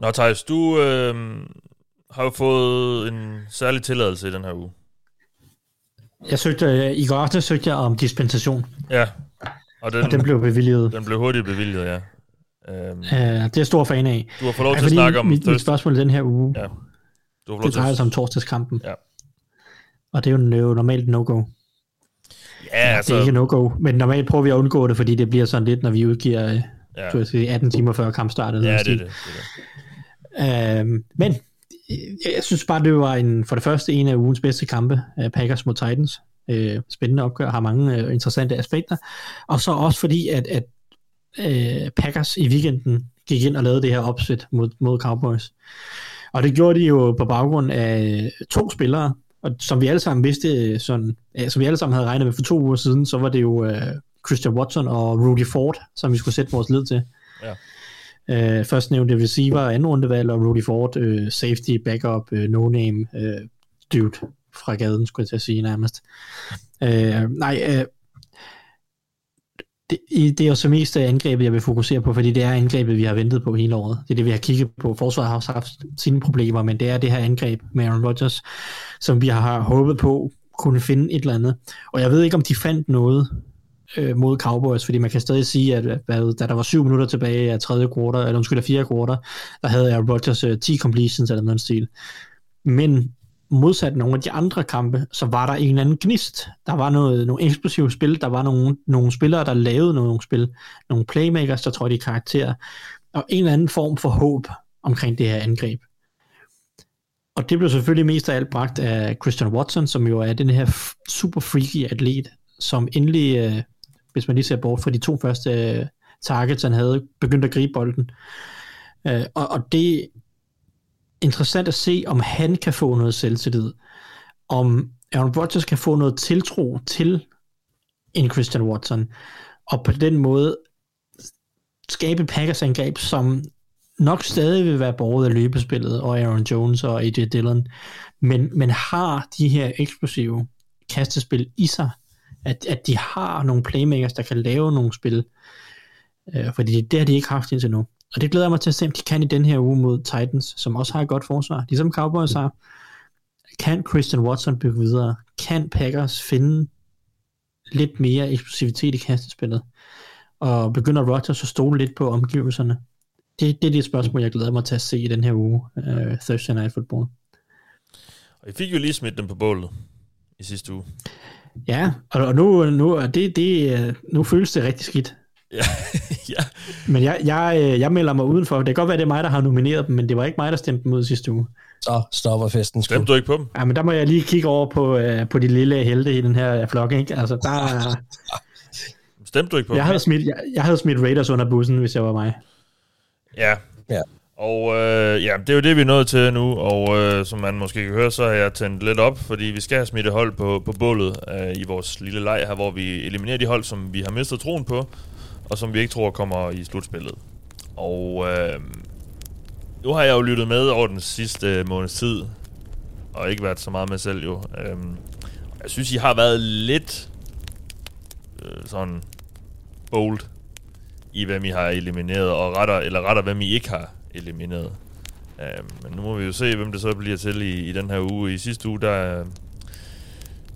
Nå, Thijs, du øh, har jo fået en særlig tilladelse i den her uge. Jeg søgte, øh, i går aftes søgte jeg om dispensation, Ja. Og den, og den blev bevilget. den blev hurtigt bevilget, ja. Øhm, Uh, det er jeg stor fan af. Du har fået lov Ja, til at snakke om mit, mit spørgsmål i den her uge, Ja. Du har fået det drejer sig om torsdagskampen. Ja. Og det er jo normalt no-go. Ja, Det altså, er ikke no-go, men normalt prøver vi at undgå det, fordi det bliver sådan lidt, når vi udgiver øh, Ja. du sige, 18 timer før kampstart. eller ja, det er det. det, er det. Øhm, men jeg synes bare, det var en, for det første en af ugens bedste kampe, Packers mod Titans. Øh, spændende opgør, har mange øh, interessante aspekter. Og så også fordi, at, at øh, Packers i weekenden gik ind og lavede det her opsæt mod, mod Cowboys. Og det gjorde de jo på baggrund af øh, to spillere, og som vi alle sammen vidste, øh, sådan, ja, som vi alle sammen havde regnet med for to uger siden, så var det jo øh, Christian Watson og Rudy Ford, som vi skulle sætte vores lid til. Ja. Øh, først nævnte receiver, anden rundevalg, og Rudy Ford, øh, safety, backup, øh, no-name, øh, dude fra gaden, skulle jeg til at sige nærmest. Øh, nej, øh, det, det er jo så mest øh, angrebet, jeg vil fokusere på, fordi det er angrebet, vi har ventet på hele året. Det er det, vi har kigget på. Forsvaret har også haft sine problemer, men det er det her angreb med Aaron Rodgers, som vi har håbet på kunne finde et eller andet. Og jeg ved ikke, om de fandt noget øh, mod Cowboys, fordi man kan stadig sige, at øh, hvad, da der var syv minutter tilbage af tredje quarter, eller undskyld, af fjerde quarter, der havde jeg Rodgers øh, 10 completions eller noget stil. Men modsat nogle af de andre kampe, så var der en eller anden gnist. Der var noget, nogle eksplosive spil, der var nogle, nogle spillere, der lavede nogle spil, nogle playmakers, der trådte i karakter, og en eller anden form for håb omkring det her angreb. Og det blev selvfølgelig mest af alt bragt af Christian Watson, som jo er den her super freaky atlet, som endelig, øh, hvis man lige ser bort fra de to første øh, targets, han havde, begyndt at gribe bolden. Øh, og, og det er interessant at se, om han kan få noget selvtillid. Om Aaron Rodgers kan få noget tiltro til en Christian Watson. Og på den måde skabe Packers angreb, som nok stadig vil være borget af løbespillet, og Aaron Jones og AJ Dillon, men, men har de her eksplosive kastespil i sig, at, at de har nogle playmakers, der kan lave nogle spil, øh, fordi det har de ikke haft indtil nu. Og det glæder jeg mig til at se, om de kan i den her uge mod Titans, som også har et godt forsvar, ligesom Cowboys har. Kan Christian Watson bygge videre? Kan Packers finde lidt mere eksplosivitet i kastespillet? Og begynder Rodgers at stole lidt på omgivelserne? Det, det er det spørgsmål, jeg glæder mig til at se i den her uge, uh, Thursday Night Football. Og I fik jo lige smidt dem på bålet i sidste uge. Ja, og, nu, nu, og det, det, øh, nu føles det rigtig skidt. <laughs> Ja, ja. Men jeg, jeg, øh, jeg melder mig udenfor. Det kan godt være, det er mig, der har nomineret dem, men det var ikke mig, der stemte dem ud sidste uge. Så stopper festen. Stemte du ikke på dem? Ja, men der må jeg lige kigge over på, uh, på de lille helte i den her flok, ikke? Altså, der, Stemte du ikke på jeg, dem? havde smidt, jeg, jeg havde smidt Raiders under bussen, hvis jeg var mig. Ja. Ja. Og øh, ja, det er jo det, vi er nået til nu, og øh, som man måske kan høre, så har jeg tændt lidt op, fordi vi skal have smidt et hold på, på bålet øh, i vores lille leg her, hvor vi eliminerer de hold, som vi har mistet troen på, og som vi ikke tror kommer i slutspillet. Og øh, nu har jeg jo lyttet med over den sidste øh, måneds tid, og ikke været så meget med selv jo. Øh, jeg synes, I har været lidt øh, sådan bold i hvem I har elimineret, og retter, eller retter, hvem I ikke har elimineret. Uh, men nu må vi jo se, hvem det så bliver til i, i den her uge. I sidste uge, der er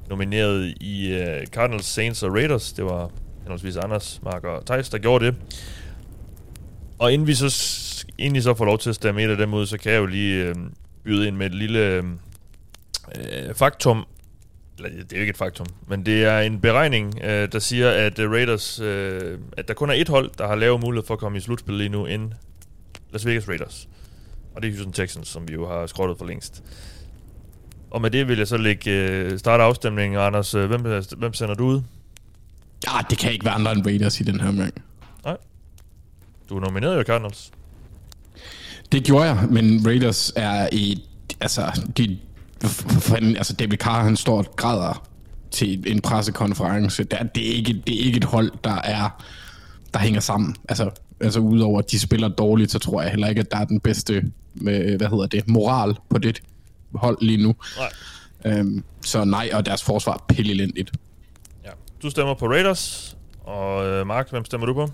nomineret i uh, Cardinals, Saints og Raiders. Det var henholdsvis Anders, Mark og Thijs, der gjorde det. Og inden vi så, egentlig I så får lov til at stemme et af dem ud, så kan jeg jo lige øh, byde ind med et lille øh, faktum. Eller, det er jo ikke et faktum, men det er en beregning, øh, der siger, at øh, Raiders, øh, at der kun er et hold, der har lavet mulighed for at komme i slutspil lige nu, end Las Vegas Raiders. Og det er Houston Texans, som vi jo har skrottet for længst. Og med det vil jeg så lægge øh, starte afstemningen. Anders, øh, hvem, hvem sender du ud? Ja, det kan ikke være andre end Raiders i den her omgang. Nej. Du er nomineret jo Cardinals. Det gjorde jeg, men Raiders er i... Altså, de, for fanden, altså David Carr, han står og græder til en pressekonference. Det er, det, er ikke, det er ikke et hold, der er der hænger sammen. Altså, altså udover at de spiller dårligt, så tror jeg heller ikke, at der er den bedste, med, hvad hedder det, moral på det hold lige nu. Nej. Øhm, så nej, og deres forsvar er pillelendigt. Ja. Du stemmer på Raiders, og øh, Mark, hvem stemmer du på?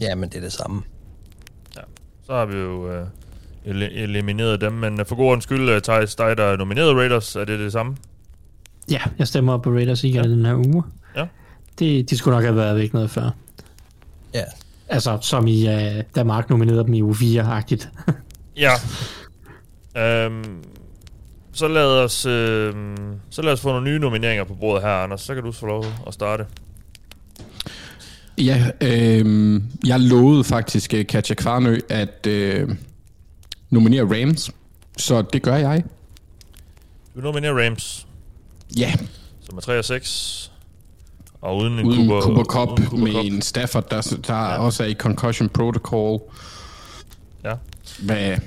Ja, men det er det samme. Ja. Så har vi jo øh, el- elimineret dem, men øh, for god ordens skyld, øh, Thijs, dig der er nomineret Raiders, er det det samme? Ja, jeg stemmer på Raiders igen ja. den her uge. Ja. Det, de skulle nok have været væk noget før. Ja. Altså, som i, uh, da Mark nominerede dem i uge 4-agtigt. <laughs> Ja. Øhm, så lad os øh, så lad os få nogle nye nomineringer på bordet her, Anders. Så kan du få lov at starte. Ja, øh, jeg lovede faktisk uh, Katja Kvarnø at øh, nominere Rams, så det gør jeg. Du nominerer Rams. Ja. Som er 3 og 6. Og uden en Uden Cooper, Cooper Cup uden Cooper med Kupp. en Stafford, der, der ja. også er i concussion protocol. Ja. Hvad?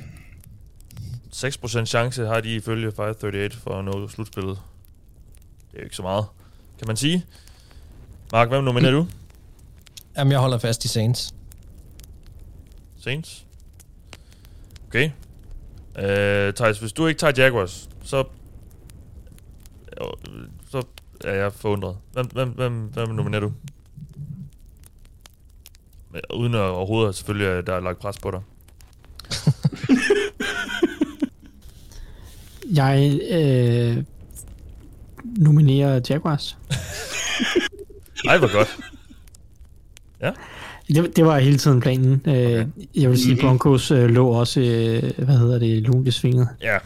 6% chance har de ifølge 538 for at nå slutspillet. Det er jo ikke så meget, kan man sige. Mark, hvem nominerer du? Jamen, jeg holder fast i Saints. Saints? Okay. Øh, Thijs, hvis du ikke tager Jaguars, så... Så er jeg forundret. Hvem, hvem, hvem, hvem nominerer du? Men Uden at overhovedet selvfølgelig, at der er lagt pres på dig. <laughs> Jeg øh, nominerer Jaguars. <laughs> Ej, hvor godt. Ja. Det, det var hele tiden planen. Okay. Jeg vil sige, Broncos øh, lå også, øh, hvad hedder det, lunt i svinget. Ja.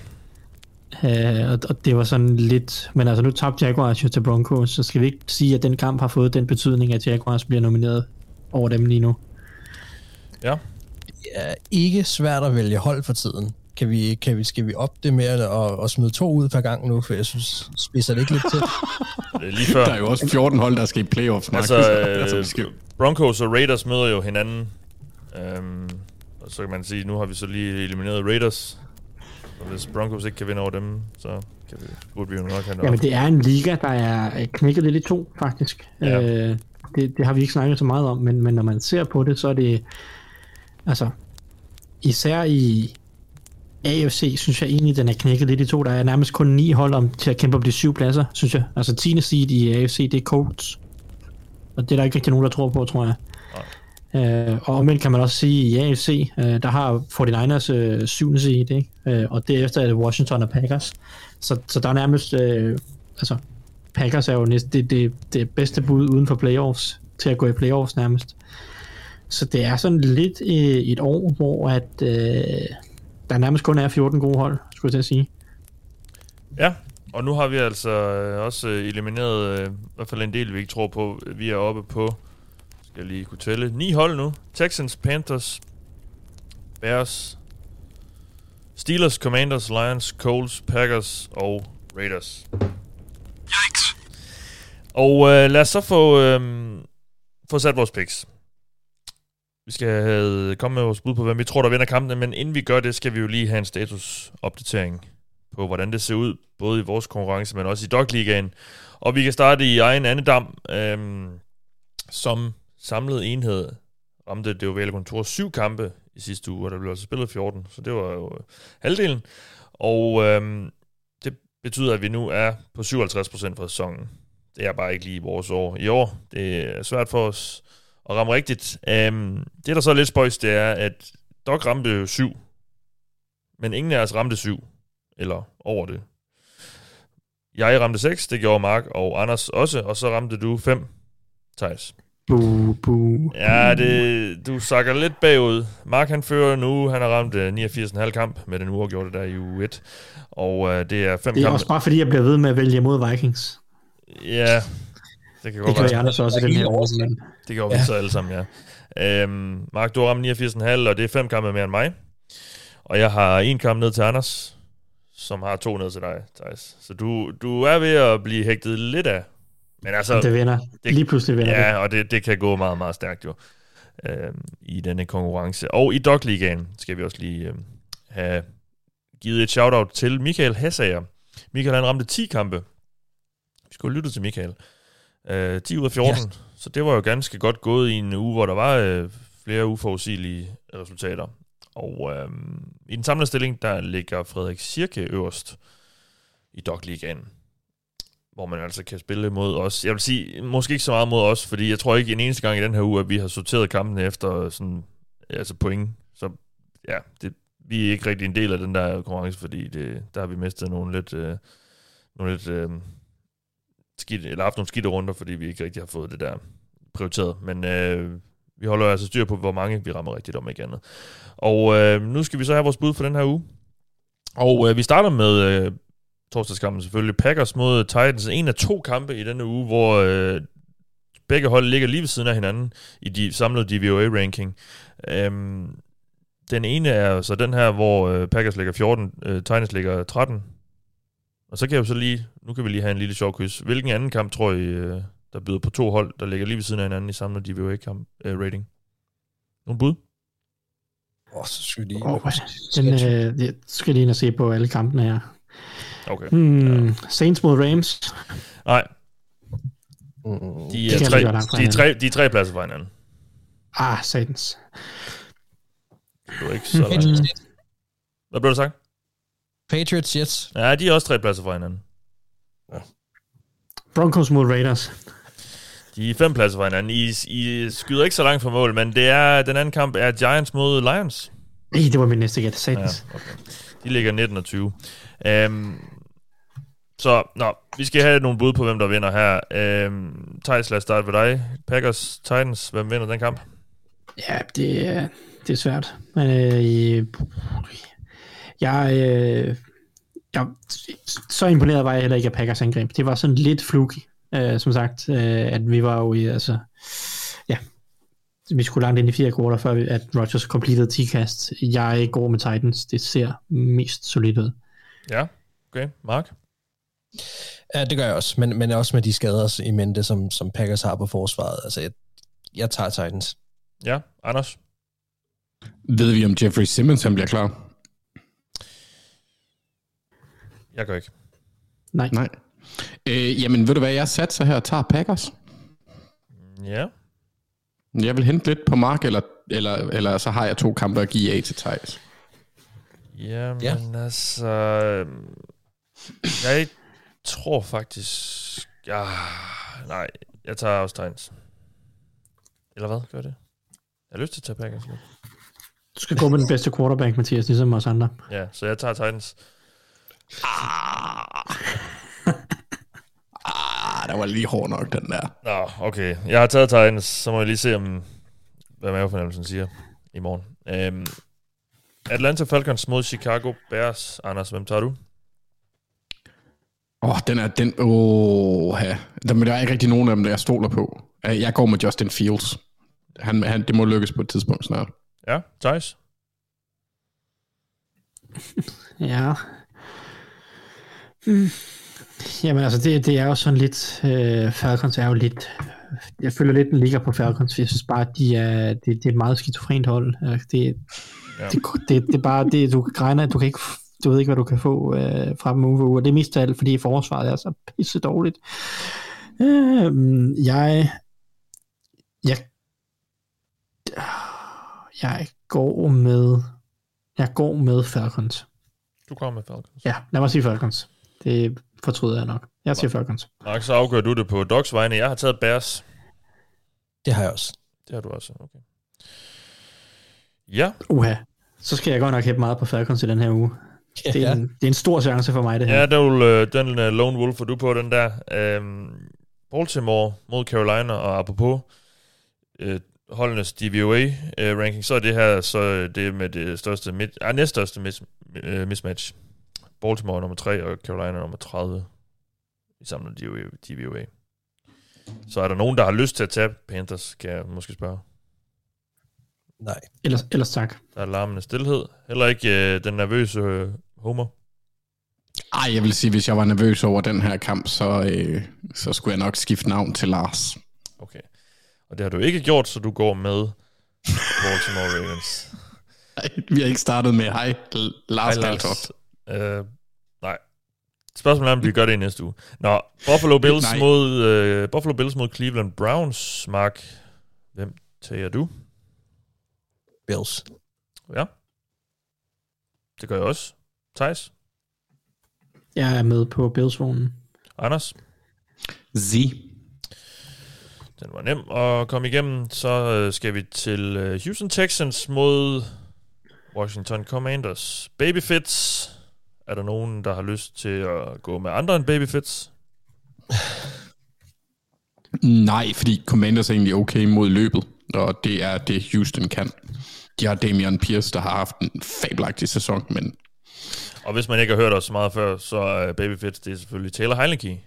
Øh, og, og det var sådan lidt... Men altså, nu tabte Jaguars jo til Broncos, så skal vi ikke sige, at den kamp har fået den betydning, at Jaguars bliver nomineret over dem lige nu. Ja. Det er ikke svært at vælge hold for tiden. Kan vi, kan vi, skal vi op det med at, at, at smide to ud per gang nu, for jeg synes, spidser det ikke lidt til? <laughs> Det er lige før. Der er jo også 14 hold, der skal i playoffs. Altså, Altså, øh, skal- Broncos og Raiders møder jo hinanden. Øhm, og så kan man sige, nu har vi så lige elimineret Raiders. Og hvis Broncos ikke kan vinde over dem, så kan vi, burde vi jo nok have Jamen, det er en liga, der er øh, knækket lidt i to, faktisk. Ja. Øh, det, det har vi ikke snakket så meget om, men, men når man ser på det, så er det... Altså, især i AFC, synes jeg egentlig, den er knækket lidt i to. Der er nærmest kun ni hold om til at kæmpe om de syv pladser, synes jeg. Altså, 10. seed i AFC, det er Colts. Og det er der ikke rigtig nogen, der tror på, tror jeg. Øh, og omvendt kan man også sige, i AFC, øh, der har 49ers øh, syvende seed, ikke? Øh, og derefter er det Washington og Packers. Så, så der er nærmest, øh, altså, Packers er jo næsten det, det, det bedste bud uden for playoffs, til at gå i playoffs nærmest. Så det er sådan lidt øh, et år, hvor at, øh, der nærmest kun er 14 gode hold, skulle jeg til at sige. Ja, og nu har vi altså øh, også øh, elimineret øh, i hvert fald en del, vi ikke tror på. Vi er oppe på, jeg lige kunne tælle, ni hold nu. Texans, Panthers, Bears, Steelers, Commanders, Lions, Colts, Packers og Raiders. Yikes. Og øh, lad os så få, øh, få sat vores picks. Vi skal have, komme med vores bud på, hvem vi tror, der vinder kampene, men inden vi gør det, skal vi jo lige have en statusopdatering på, hvordan det ser ud, både i vores konkurrence, men også i Dogligaen. Og vi kan starte i egen andedam, øhm, som samlede enhed ramte det ovale kontor syv kampe i sidste uge, og der blev altså spillet 14, så det var jo øh, halvdelen. Og øhm, det betyder, at vi nu er på 57% for sæsonen. Det er bare ikke lige vores år i år. Det er svært for os og ramme rigtigt. Øhm, det, der så er lidt spøjs, det er, at Doc ramte jo syv, men ingen af os ramte syv, eller over det. Jeg ramte 6, det gjorde Mark og Anders også, og så ramte du 5, Thijs. Bu, bu. Ja, det, du sakker lidt bagud. Mark han fører nu, han har ramt øh, 89,5 kamp med den uafgjorte der i uge 1. Og øh, det er fem Det er kampe. også bare fordi, jeg bliver ved med at vælge mod Vikings. Ja, det kan godt Det gør være. jeg så også i den her år. Men... Det vi Ja. så alle sammen, ja. Øhm, Mark, du har ramt 89,5, og det er fem kampe mere end mig. Og jeg har en kamp ned til Anders, som har to ned til dig, Thijs. Så du, du er ved at blive hægtet lidt af. Men altså, Det vinder. Lige pludselig vinder ja, det. og det, det kan gå meget, meget stærkt jo øhm, i denne konkurrence. Og i Dog Ligaen skal vi også lige øhm, have givet et shout-out til Michael Hessager. Michael han ramte 10 kampe. Vi skulle lytte til Michael. Øh, 10 ud af 14. Ja. Så det var jo ganske godt gået i en uge, hvor der var øh, flere uforudsigelige resultater. Og øh, i den samlede stilling, der ligger Frederik Sirke øverst i Dog Ligaen. Hvor man altså kan spille mod os. Jeg vil sige, måske ikke så meget mod os, fordi jeg tror ikke en eneste gang i den her uge, at vi har sorteret kampene efter sådan, altså point. Så ja, det, vi er ikke rigtig en del af den der konkurrence, fordi det, der har vi mistet nogle lidt, øh, nogle lidt øh, skidt, eller haft nogle skidte runder, fordi vi ikke rigtig har fået det der prioriteret. Men øh, vi holder altså styr på, hvor mange vi rammer rigtigt om ikke andet. Og øh, nu skal vi så have vores bud for den her uge. Og øh, vi starter med øh, torsdagskampen selvfølgelig. Packers mod Titans. En af to kampe i denne uge, hvor øh, begge hold ligger lige ved siden af hinanden i de samlede DVOA-ranking. Øhm, den ene er så den her, hvor øh, Packers ligger 14, øh, Titans ligger 13. Og så kan jeg jo så lige, nu kan vi lige have en lille sjov quiz. Hvilken anden kamp tror I, øh, der byder på to hold, der ligger lige ved siden af hinanden i samlet DVOA-kamp, øh, rating? Nogle bud? Åh, oh, så skal vi lige... Oh, den, øh, jeg skal lige ind og se på alle kampene her. Okay. Hmm, Saints mod Rams. Nej. De Det er, tre, de, er tre, de er tre pladser fra hinanden. Ah, Saints. Det er ikke så langt. Hvad blev der sagt? Patriots, Jets. Ja, de er også tre pladser fra hinanden. Broncos mod Raiders. De er fem pladser fra hinanden. I, I skyder ikke så langt fra mål, men det er, den anden kamp er Giants mod Lions. Ej, det var min næste gæt. Saints. Ja, okay. De ligger 19 og 20. Um, så, nå, vi skal have nogle bud på, hvem der vinder her. Um, Thijs, lad os starte ved dig. Packers, Titans, hvem vinder den kamp? Ja, det, er- det er svært. Men øh, jeg, øh, jeg, så imponeret var jeg heller ikke af Packers angreb. Det var sådan lidt fluky, øh, som sagt, øh, at vi var jo i, altså, ja, vi skulle langt ind i fire quarter, før vi, at Rodgers completed 10 kast. Jeg går med Titans. Det ser mest solidt ud. Ja, okay. Mark? Ja, det gør jeg også, men, men også med de skader i mente, som, som Packers har på forsvaret. Altså, jeg, jeg tager Titans. Ja, Anders? Ved vi, om Jeffrey Simmons han bliver klar? Jeg gør ikke. Nej. Nej. Øh, jamen, ved du hvad, jeg satser her og tager Packers. Ja. Jeg vil hente lidt på Mark, eller, eller, eller så har jeg to kampe at give af til Thijs. Jamen, Ja. altså... øhm, Jeg tror faktisk... Ja, nej, jeg tager også Titans. Eller hvad? Gør det? Jeg har lyst til at tage Packers lidt. Du skal gå med den bedste quarterback, Mathias, ligesom os andre. Ja, så jeg tager Titans. <laughs> Ah, der var lige hård nok, den der. Nå, okay. Jeg har taget Titans, så må jeg lige se, om, hvad mavefornemmelsen siger i morgen. Øhm, Atlanta Falcons mod Chicago Bears. Anders, hvem tager du? Åh, oh, den er, den, åh, ja. Der, der er ikke rigtig nogen af dem, der jeg stoler på. Øh, Jeg går med Justin Fields. Han, han, det må lykkes på et tidspunkt snart. Ja, Thijs? <laughs> Ja. Hmm. Jamen altså, det, det er jo sådan lidt, øh, Falcons er jo lidt, jeg føler lidt, den ligger på Falcons, for jeg synes bare, at de er, det, det er et meget skizofrent hold. Øh, Det, Ja. det, det, det er bare, det, du regner, du kan ikke, du ved ikke, hvad du kan få øh, fra dem uge for uge, og det er mest af alt, fordi forsvaret er så pisse dårligt. Øh, jeg, jeg, jeg går med, jeg går med Falcons. Du kommer med Falcons. Ja, lad mig sige Falcons. Det fortryder jeg nok. Jeg siger Falcons. Mark, så afgør du det på Dogs vegne. Jeg har taget Bears. Det har jeg også. Det har du også, okay. Ja. Uha. Så skal jeg godt nok hæppe meget på Falcons i den her uge. Det er, Ja. en, det er en stor chance for mig, det her. Ja, der vil, øh, den uh, Lone Wolf er du på, den der. Øhm, Baltimore mod Carolina, og apropos øh, holdenes DVOA-ranking, så er det her så det med det største, mid, ah, næststørste mis, øh, mismatch. Baltimore er nummer 3, og Carolina er nummer 30 i samlet DVOA. DVOA. Så er der nogen, der har lyst til at tage Panthers, kan jeg måske spørge. Nej. Ellers, ellers tak. Der er larmende stillhed. Heller ikke øh, den nervøse øh, Homer. Ej, jeg vil sige, hvis jeg var nervøs over den her kamp, så, øh, så skulle jeg nok skifte navn til Lars. Okay. Og det har du ikke gjort, så du går med Baltimore Ravens. Nej, vi har ikke startet med, hej, Lars Hej, Daltoft. Øh, nej. Spørgsmålet er, om vi gør det i næste uge. Nå, Buffalo Bills, Nej. mod, øh, Buffalo Bills mod Cleveland Browns. Mark, hvem tager du? Bills. Ja. Det gør jeg også. Thijs? Jeg er med på Bills-vognen. Anders? Z. Den var nem at komme igennem. Så øh, skal vi til øh, Houston Texans mod Washington Commanders. Babyfits. Er der nogen, der har lyst til at gå med andre end Babyfits? Nej, fordi Commanders er egentlig okay mod løbet, og det er det, Houston kan. De har Damian Pierce, der har haft en fabelagtig sæson, men Og hvis man ikke har hørt os så meget før, så er Babyfits, det er selvfølgelig Taylor Heineke.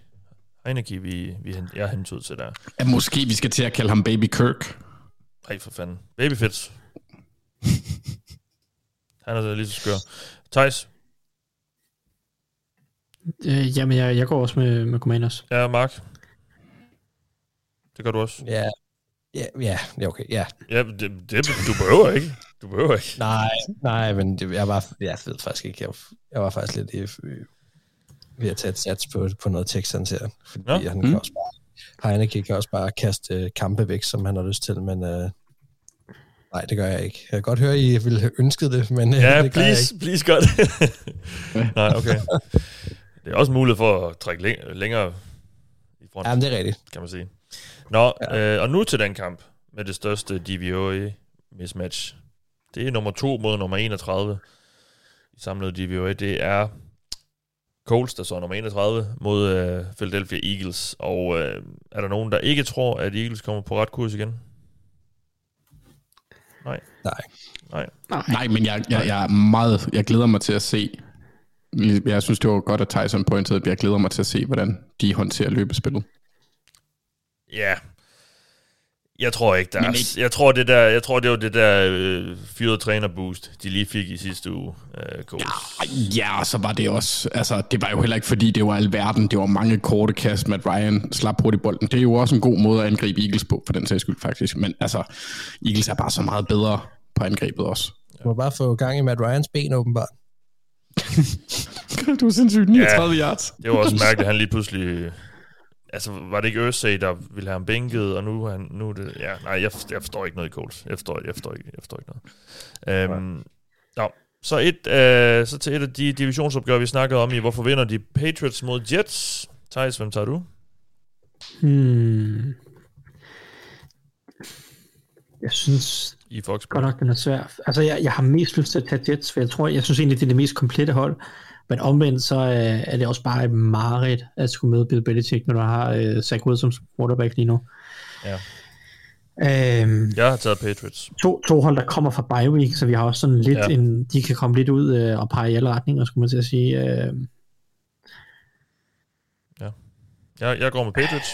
Heineke, vi, vi, jeg har hentet ud til der. ja, måske vi skal til at kalde ham Baby Kirk. Ej, for fanden. Babyfits. <laughs> Han er så lige så skør. Thijs? Øh, jamen, jeg, jeg går også med, med Commanders. Ja, Mark? Det gør du også? Ja, ja, ja, ja okay, ja. Ja, det, det, du behøver ikke. Du behøver ikke. Nej, nej, men det, jeg, var, jeg ved faktisk ikke. Jeg, jeg var faktisk lidt øh, ved at tage et sats på, på noget Texans her. Fordi ja. han kan Mm. også bare, Heineke kan også bare kaste øh, kampe væk, som han har lyst til, men øh, nej, det gør jeg ikke. Jeg kan godt høre, I ville have ønsket det, men øh, Ja, det gør jeg please, ikke. please gør det. <laughs> Nej, okay. Det er også muligt for at trække læng- længere i front, Jamen, det er rigtigt. kan man sige. Nå, ja. øh, og nu til den kamp med det største DVOA mismatch. Det er nummer 2 mod nummer 31 i samlet DVOA. Det er Colts, der så er nummer 31 mod øh, Philadelphia Eagles. Og øh, er der nogen, der ikke tror, at Eagles kommer på ret kurs igen? Nej. Nej. Nej. Nej, men jeg, jeg, jeg er meget, jeg glæder mig til at se, jeg synes, det var godt, at Tyson pointede, at jeg glæder mig til at se, hvordan de håndterer løbespillet. Ja. Jeg tror ikke, der er, ikke- jeg tror, det der, jeg tror, det var det der øh, fyrede trænerboost, de lige fik i sidste uge. Øh. Ja, og så var det også, altså det var jo heller ikke fordi, det var alverden, det var mange korte kast, Matt Ryan slap hurtigt bolden. Det er jo også en god måde at angribe Eagles på, for den sags skyld faktisk. Men altså, Eagles er bare så meget bedre på angrebet også. Du må bare få gang i Matt Ryans ben, åbenbart. <laughs> du er sindssygt 39 yards. Det var også mærkeligt, at han lige pludselig... Altså, var det ikke Ørsay, der ville have ham bænket, og nu, er han, nu er det... Ja, nej, jeg, jeg forstår ikke noget i Colts. Jeg forstår, jeg forstår, ikke, jeg forstår ikke noget. Øhm, nå, så, et, øh, så til et af de divisionsopgør, vi snakkede om i, hvorfor vinder de Patriots mod Jets? Thijs, hvem tager du? Hmm. Jeg synes I Fox. godt nok, den er svær. Altså, jeg, jeg har mest lyst til at tage Jets, for jeg tror, jeg synes egentlig, det er det mest komplette hold. Men omvendt, så øh, er det også bare et mareridt at skulle møde Bill Belichick, når du har øh, Zach Wilson som quarterback lige nu. Ja. Øhm, Jeg har taget Patriots. to, to hold, der kommer fra bye week, så vi har også sådan lidt Ja. ja. en, de kan komme lidt ud øh, og pege i alle retninger, skulle man til at sige. Øh, Jeg, jeg går med Patriots.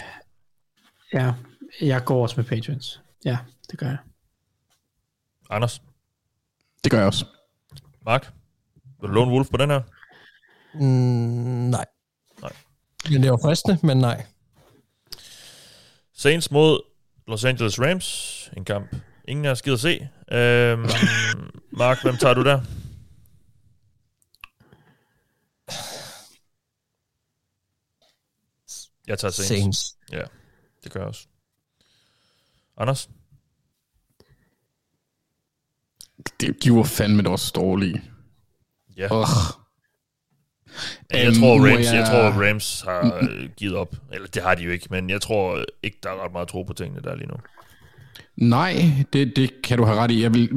ja, jeg går også med Patriots. Ja, det gør jeg. Anders? Det gør jeg også. Mark? Vil du låne Wolf på den her? Mm, nej. Nej. Men det var fristende, men nej. Saints mod Los Angeles Rams. En kamp. Ingen af os gider se. Øhm, <laughs> Mark, hvem tager du der? Jeg tager Saints. Saints. Ja, det gør jeg også. Anders? Det, de var fandme også dårlige. Ja. Ugh. Jeg Øhm, tror, må Rams, jeg- jeg tror, Rams har øh, givet op. Eller det har de jo ikke, men jeg tror ikke, der er ret meget tro på tingene der lige nu. Nej, det, det kan du have ret i. Jeg, vil,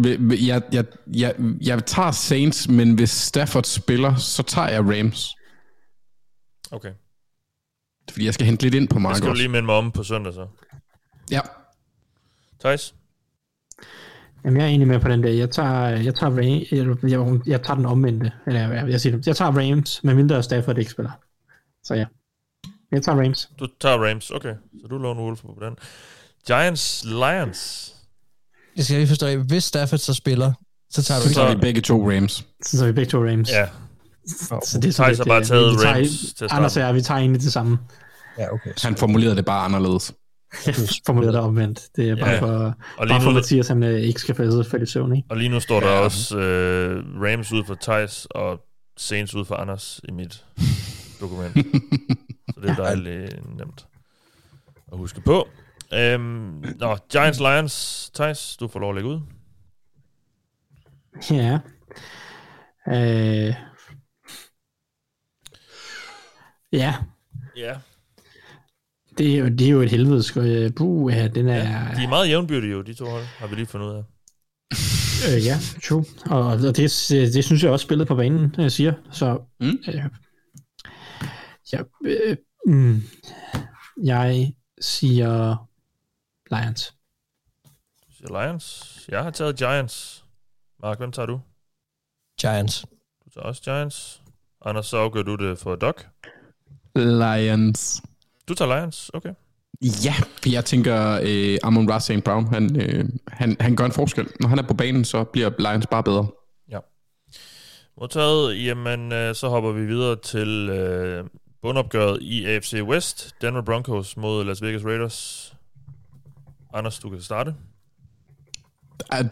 jeg, jeg, jeg, jeg tager Saints, men hvis Stafford spiller, så tager jeg Rams. Okay. Fordi jeg skal hente lidt ind på Mark skal du også. lige minde mig om på søndag så. Ja. Thijs? Jamen, jeg er enig med på den der. Jeg tager, jeg tager, Ram- jeg, jeg, jeg tager den omvendte. Eller jeg, jeg, siger. Jeg tager Rams, med mindre Stafford ikke spiller. Så ja. Jeg tager Rams. Du tager Rams, okay. Så du låner Wolf på den. Giants, Lions. Jeg skal lige forstå, hvis Stafford så spiller, så tager du Så tager vi begge to Rams. Så tager vi begge to Rams. Ja. Så det er sådan Thijs lidt, bare øh, taget vi tager- Rams til Anders og jeg, vi tager egentlig det samme. Ja, okay. Han formulerede det bare anderledes. Jeg formulerer det omvendt. Det er bare Ja. for, Og lige bare for nu- Mathias, han øh, ikke skal falde falde i søvn, ikke? Og lige nu står der Ja. også øh, Rams ud for Thijs og Saints ud for Anders i mit dokument. Så det er dejligt nemt at huske på. Øhm, nå, Giants, Lions. Thijs, du får lov at lægge ud. Ja. Øh. Ja, Ja. Det er jo, det er jo et helvedes øh, buh, ja, den er... ja. De er meget jævnbyrdige jo, de to hold, har vi lige fundet ud af. Øh, ja, true. Og, og det, det synes jeg også spillet på banen øh, siger. Så Mm. øh, ja, øh, mm, jeg siger Lions. Du siger Lions. Jeg har taget Giants. Mark, hvem tager du? Giants. Du tager også Giants. Anders, så afgør du det for Doc. Lions. Du tager Lions, okay. Ja, for jeg tænker, øh, Amon Ross St. Brown, han, øh, han, han gør en forskel. Når han er på banen, så bliver Lions bare bedre. Modtaget, jamen øh, så hopper vi videre til øh, bundopgøret i AFC West. Denver Broncos mod Las Vegas Raiders. Anders, du kan starte.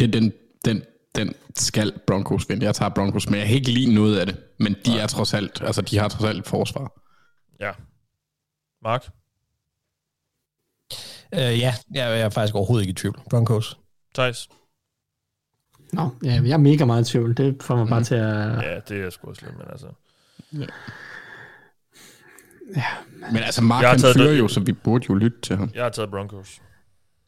Det, den, den, den skal Broncos vinde. Jeg tager Broncos, men jeg kan ikke lide noget af det. Men de er trods alt, altså de har trods alt et forsvar. Ja. Mark? Øh, ja, jeg er faktisk overhovedet ikke i tvivl. Broncos. Thijs? Nå, ja, jeg er mega meget i tvivl. Det får mig bare til at... Ja, det er sgu også lidt, men altså... Men altså, Mark Jeg har han taget fører det- jo, så vi burde jo lytte til ham. Jeg har taget Broncos.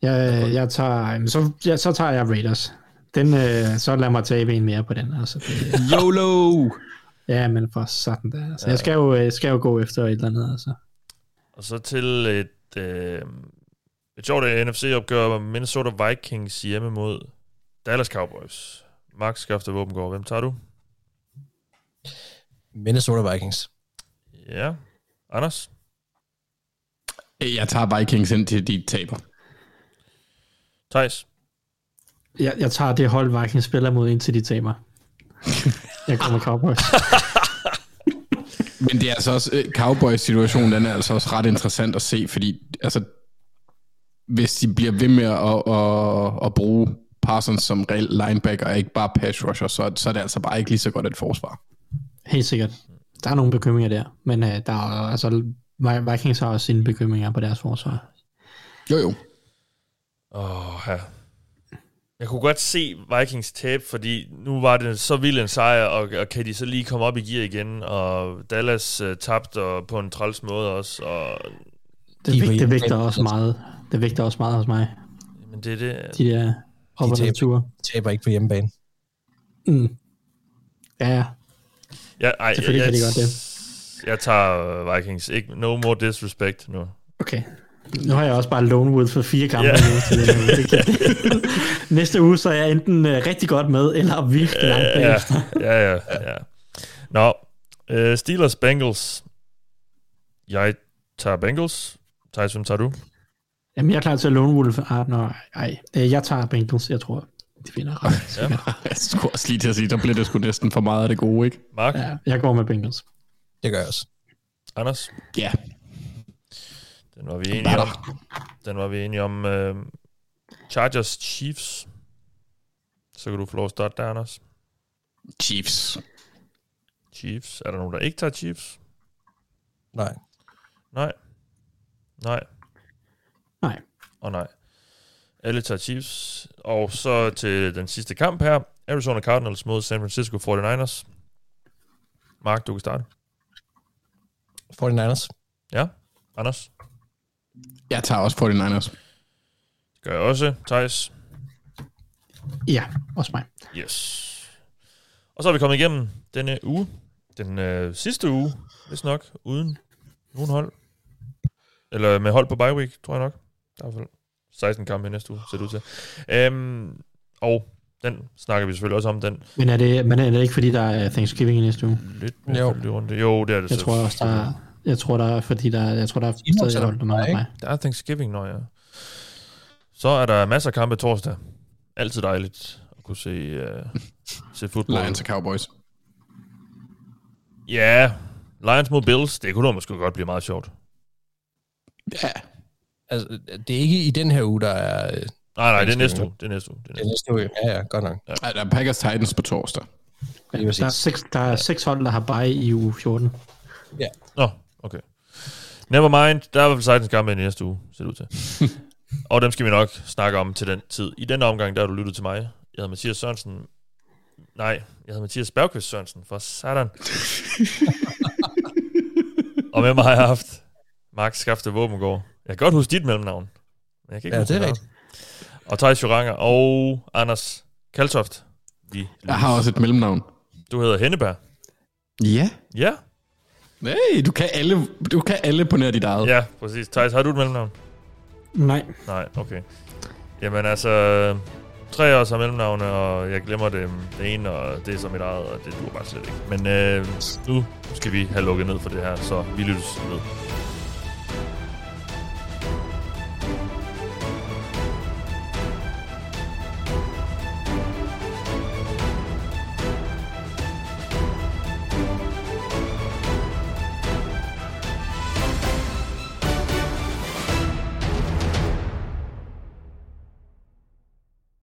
Jeg, jeg tager, så, ja, så tager jeg Raiders. Den, øh, så lad mig tabe en mere på den. Altså, det, YOLO! ja, men for sådan der. Altså, Ja. Jeg skal jo, øh, skal jo gå efter et eller andet. Altså. Og så til et, øh, et sjovt NFC-opgør med Minnesota Vikings hjemme mod Dallas Cowboys. Mark skafter våbengård. Hvem tager du? Minnesota Vikings. Ja. Anders? Jeg tager Vikings ind til de taber. Thijs? Jeg, jeg tager det hold, Vikings spiller mod, indtil de taber. jeg med Cowboys. <laughs> Men det er altså også, øh, Cowboys situation, den er altså også ret interessant at se, fordi altså, hvis de bliver ved med at, at, at bruge Parsons som reel linebacker, og ikke bare pass rusher, så, så er det altså bare ikke lige så godt et forsvar. Helt sikkert. Der er nogle bekymringer der, men øh, der er, altså, Vi- Vikings har også sine bekymringer på deres forsvar. Jo jo. Åh, oh, ja. Jeg kunne godt se Vikings tabe, fordi nu var det så vild en sejr, og, og kan de så lige komme op i gear igen, og Dallas uh, tabte og på en træls måde også, og Det, De det vægter også meget. Det vægter også meget hos mig. men det er det. De der op og taber. Taber ikke på hjemmebane. Mm. Ja, ja. Ja, ej, Selvfølgelig jeg, kan de godt det. Jeg tager øh, Vikings. Ikke, no more disrespect nu. Okay. Nu har jeg også bare lone wood for fire kampe Ja. nu. Det kan- <laughs> Næste uge, så er jeg enten øh, rigtig godt med, eller virkelig langt ja, bagefter. ja, ja, ja. Nå, uh, Steelers Bengals. Jeg tager Bengals. Thijs, hvem tager du? Jamen, jeg er klar til at lone wolf. Ah, nå, ej. Øh, Jeg tager Bengals, jeg tror. De finder ret. Ja. <laughs> Jeg skulle også lige til at sige, der bliver det sgu næsten for meget af det gode, ikke? Mark? Ja, jeg går med Bengals. Det gør jeg også. Anders? Ja. Den var vi enige om. Den var vi enige om. Uh, Chargers Chiefs. Så kan du få lov at starte der, Anders. Chiefs. Chiefs. Er der nogen, der ikke tager Chiefs? Nej. Nej. Nej. Nej. Og nej. Alle tager Chiefs. Og så til den sidste kamp her. Arizona Cardinals mod San Francisco 49ers. Mark, du kan starte. 49ers. Ja, Anders. Jeg tager også 49ers. Gør jeg også. Thijs? Ja, også mig. Yes. Og så er vi kommet igennem denne uge. Den øh, sidste uge, hvis nok, uden nogen hold. Eller med hold på bye week, tror jeg nok. Der er i hvert fald 16 kampe i næste uge, ser det ud til. Øhm, og den snakker vi selvfølgelig også om, den Men er det, men er det ikke, fordi der er Thanksgiving i næste uge? lidt Jo. jo. runde. Jo, det er det Jeg så- tror også, der er, jeg tror, der er, fordi der, er- jeg tror, der er stadig er der mangler ikke? mig. Der er Thanksgiving, når jeg... Så er der masser af kampe torsdag. Altid dejligt at kunne se, uh, se fodbold. Lions og Cowboys. Ja, Lions mod Bills, det kunne da måske godt blive meget sjovt. Ja. Altså, det er ikke i den her uge, der er... øh, Nej, nej, det er næste uge. Det er næste uge. Det er næste. uge. Ja, ja, godt nok. Ej, der er Packers Titans på torsdag. Præcis. Der er, seks, der er seks hold, der har bye i uge 14. Nå, okay. Never mind, der er i hvert fald 16 kampe i næste uge, ser det ud til. <laughs> og dem skal vi nok snakke om til den tid. I denne omgang, der har du lyttet til mig. Jeg hedder Mathias Sørensen. Nej, jeg hedder Mathias Bergqvist Sørensen, for satan. <laughs> og med mig har jeg haft Max Skafte Våbengård. Jeg kan godt huske dit mellemnavn. Men jeg kan ikke Ja, huske det er rigtigt. Og Thijs Joranger og Anders Kaltoft. Vi Jeg har også et mellemnavn. Du hedder Henneberg. Ja. Ja, Hey, du kan alle, du kan alle på nær dit eget. ja, præcis. Thijs, har du et mellemnavn? Nej, Nej, okay. Jamen altså, tre os har mellemnavne, og jeg glemmer det, det ene, og det er så mit eget, og det duer bare slet ikke. Men øh, nu skal vi have lukket ned for det her, så vi lyttes ved.